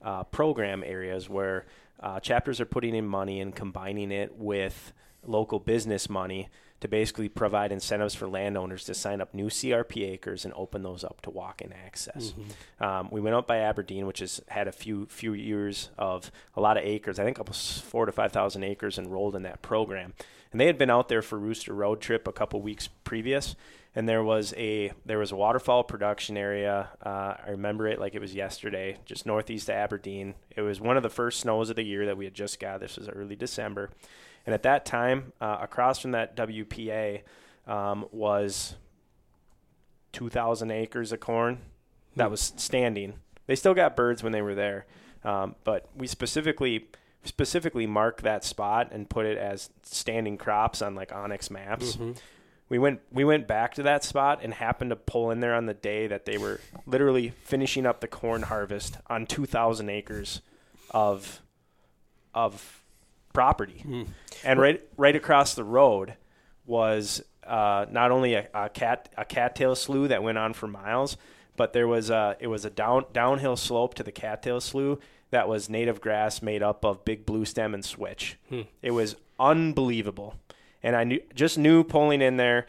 Speaker 3: uh, program areas where uh, chapters are putting in money and combining it with local business money to basically provide incentives for landowners to sign up new CRP acres and open those up to walk-in access. Mm-hmm. Um, we went out by Aberdeen, which has had a few few years of a lot of acres. I think almost four to five thousand acres enrolled in that program, and they had been out there for Rooster Road Trip a couple weeks previous. And there was a there was a waterfowl production area. Uh, I remember it like it was yesterday, just northeast of Aberdeen. It was one of the first snows of the year that we had just got. This was early December, and at that time, uh, across from that WPA um, was 2,000 acres of corn that was standing. They still got birds when they were there, um, but we specifically specifically marked that spot and put it as standing crops on like onX maps. Mm-hmm. We went we went back to that spot and happened to pull in there on the day that they were literally finishing up the corn harvest on 2,000 acres of of property. Mm. And right right across the road was uh, not only a, a, cat a cattail slough that went on for miles, but there was a it was a down downhill slope to the cattail slough that was native grass made up of big blue stem and switch. Hmm. It was unbelievable, and I knew just knew pulling in there,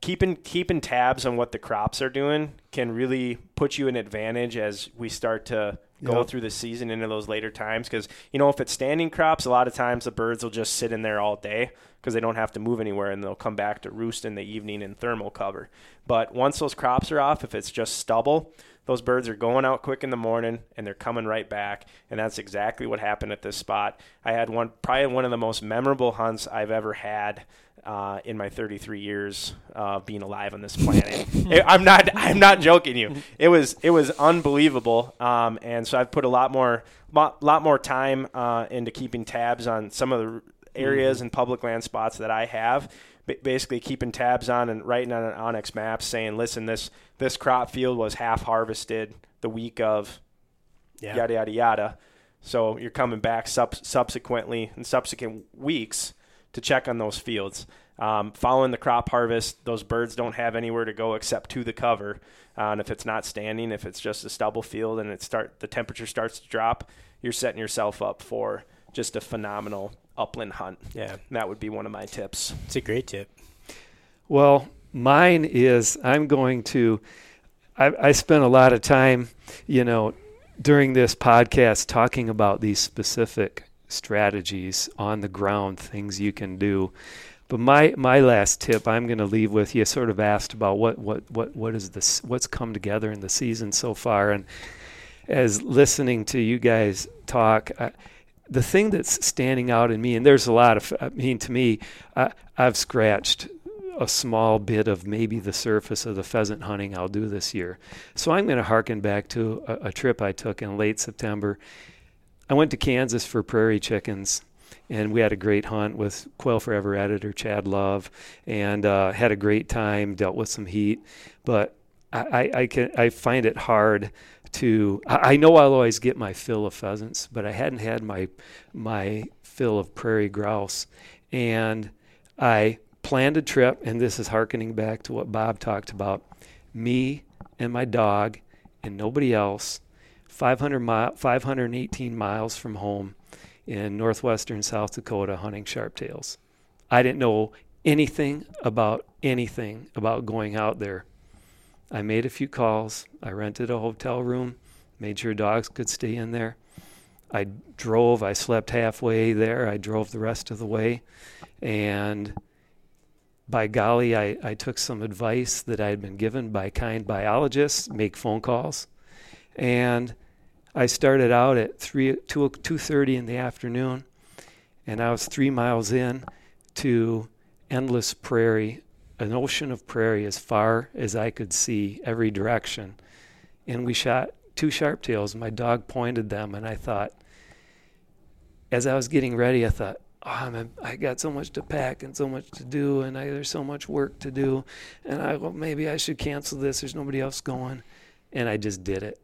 Speaker 3: keeping keeping tabs on what the crops are doing can really put you in advantage as we start to go yep. through the season into those later times because you know if it's standing crops a lot of times the birds will just sit in there all day because they don't have to move anywhere and they'll come back to roost in the evening in thermal cover but once those crops are off if it's just stubble those birds are going out quick in the morning and they're coming right back and that's exactly what happened at this spot i had one probably one of the most memorable hunts i've ever had uh, in my 33 years of uh, being alive on this planet. I'm not I'm not joking you. It was it was unbelievable. Um, and so I've put a lot more lot more time uh, into keeping tabs on some of the areas mm-hmm. and public land spots that I have. Basically, keeping tabs on and writing on an onX map saying, "Listen, this this crop field was half harvested the week of yeah. yada yada yada." So you're coming back sub- subsequently in subsequent weeks to check on those fields. Um, following the crop harvest, those birds don't have anywhere to go except to the cover. Uh, and if it's not standing, if it's just a stubble field and it start the temperature starts to drop, you're setting yourself up for just a phenomenal upland hunt.
Speaker 1: Yeah,
Speaker 3: And that would be one of my tips.
Speaker 1: it's a great tip.
Speaker 2: Well, mine is I'm going to. I, I spent a lot of time, you know, during this podcast talking about these specific strategies on the ground, things you can do. But my my last tip I'm going to leave with you. Sort of asked about what what what what is this? What's come together in the season so far, and as listening to you guys talk. I, the thing that's standing out in me, and there's a lot of, I mean, to me, I, I've scratched a small bit of maybe the surface of the pheasant hunting I'll do this year. So I'm going to harken back to a, a trip I took in late September. I went to Kansas for prairie chickens, and we had a great hunt with Quail Forever editor Chad Love, and uh, had a great time. Dealt with some heat, but I, I, can I find it hard to. I, I know I'll always get my fill of pheasants, but I hadn't had my my fill of prairie grouse, and I planned a trip, and this is harkening back to what Bob talked about. Me and my dog, and nobody else. 500 mile, 518 miles from home in northwestern South Dakota hunting sharptails. I didn't know anything about anything about going out there. I made a few calls. I rented a hotel room, made sure dogs could stay in there. I drove, I slept halfway there. I drove the rest of the way. And by golly, I, I took some advice that I had been given by kind biologists, make phone calls. And I started out at 3, 2, 2.30 in the afternoon, and I was three miles in to endless prairie, an ocean of prairie as far as I could see every direction. And we shot two sharptails. My dog pointed them, and I thought, as I was getting ready, I thought, oh, I'm, I got so much to pack and so much to do, and I, there's so much work to do, and I well, maybe I should cancel this. There's nobody else going, and I just did it.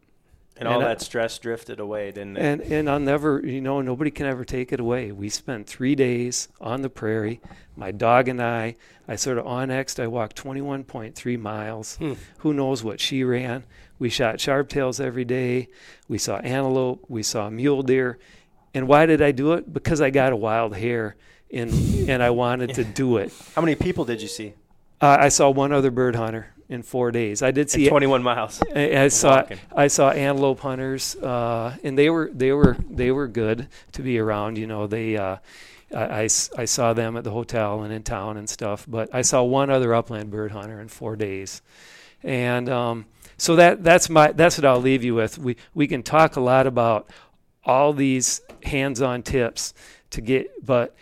Speaker 3: And, all
Speaker 2: And I-
Speaker 3: that stress drifted away, didn't it?
Speaker 2: And and I'll never, you know, nobody can ever take it away. We spent three days on the prairie. My dog and I. I sort of annexed. I walked 21.3 miles.
Speaker 1: Hmm.
Speaker 2: Who knows what she ran? We shot sharptails every day. We saw antelope. We saw mule deer. And why did I do it? Because I got a wild hare, and and I wanted to do it.
Speaker 3: How many people did you see?
Speaker 2: Uh, I saw one other bird hunter in four days. I did see
Speaker 3: 21 miles.
Speaker 2: I, I saw
Speaker 3: Walking.
Speaker 2: I saw antelope hunters, uh, and they were they were they were good to be around. You know, they uh, I, I I saw them at the hotel and in town and stuff. But I saw one other upland bird hunter in four days, and um, so that that's my that's what I'll leave you with. We we can talk a lot about all these hands-on tips to get but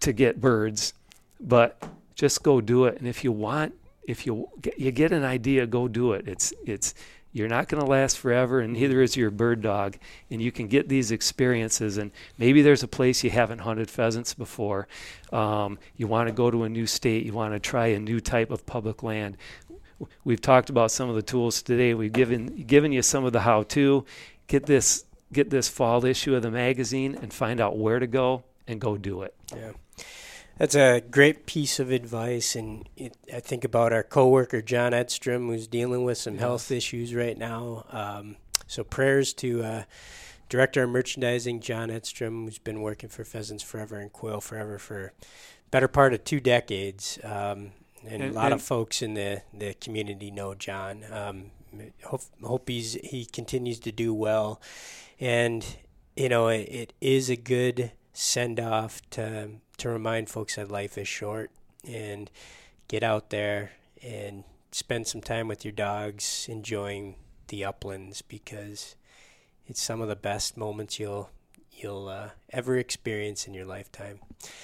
Speaker 2: to get birds, but just go do it. And if you want, if you get, you get an idea, go do it. It's it's you're not going to last forever, and neither is your bird dog. And you can get these experiences. And maybe there's a place you haven't hunted pheasants before. Um, you want to go to a new state. You want to try a new type of public land. We've talked about some of the tools today. We've given given you some of the how-to. Get this get this fall issue of the magazine and find out where to go and go do it.
Speaker 1: Yeah. That's a great piece of advice, and it, I think about our coworker John Edstrom, who's dealing with some health issues right now. Um, so prayers to uh, Director of Merchandising John Edstrom, who's been working for Pheasants Forever and Quail Forever for better part of two decades. Um, and, a lot
Speaker 2: and-
Speaker 1: of folks in the, the community know John. Um, hope hope he's he continues to do well, and you know it, it is a good send off to to remind folks that life is short and get out there and spend some time with your dogs enjoying the uplands because it's some of the best moments you'll you'll uh, ever experience in your lifetime.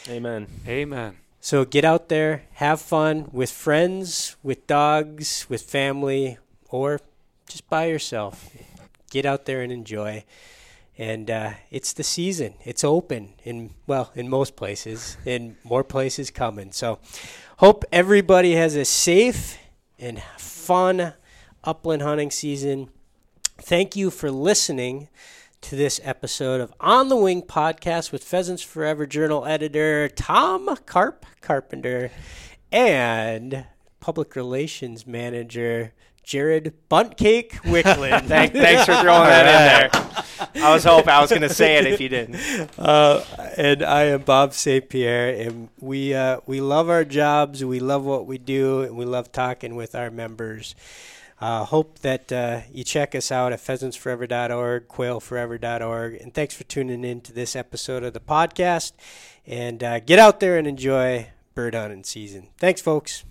Speaker 3: Amen.
Speaker 2: Amen.
Speaker 1: So get out there, have fun with friends, with dogs, with family, or just by yourself. Get out there and enjoy. And uh, it's the season. It's open in well in most places, and more places coming. So hope everybody has a safe and fun upland hunting season. Thank you for listening to this episode of On the Wing podcast with Pheasants Forever Journal editor Tom Carp Carpenter and public relations manager Jared Buntcake Wiklund.
Speaker 3: Thank, thanks for throwing that in there. I was hoping I was going to say it if you didn't.
Speaker 1: Uh, and I am Bob St. Pierre, and we uh, we love our jobs, we love what we do, and we love talking with our members. Uh, hope that uh, you check us out at pheasantsforever.org, quailforever.org, and thanks for tuning in to this episode of the podcast. And uh, get out there and enjoy bird hunting season. Thanks, folks.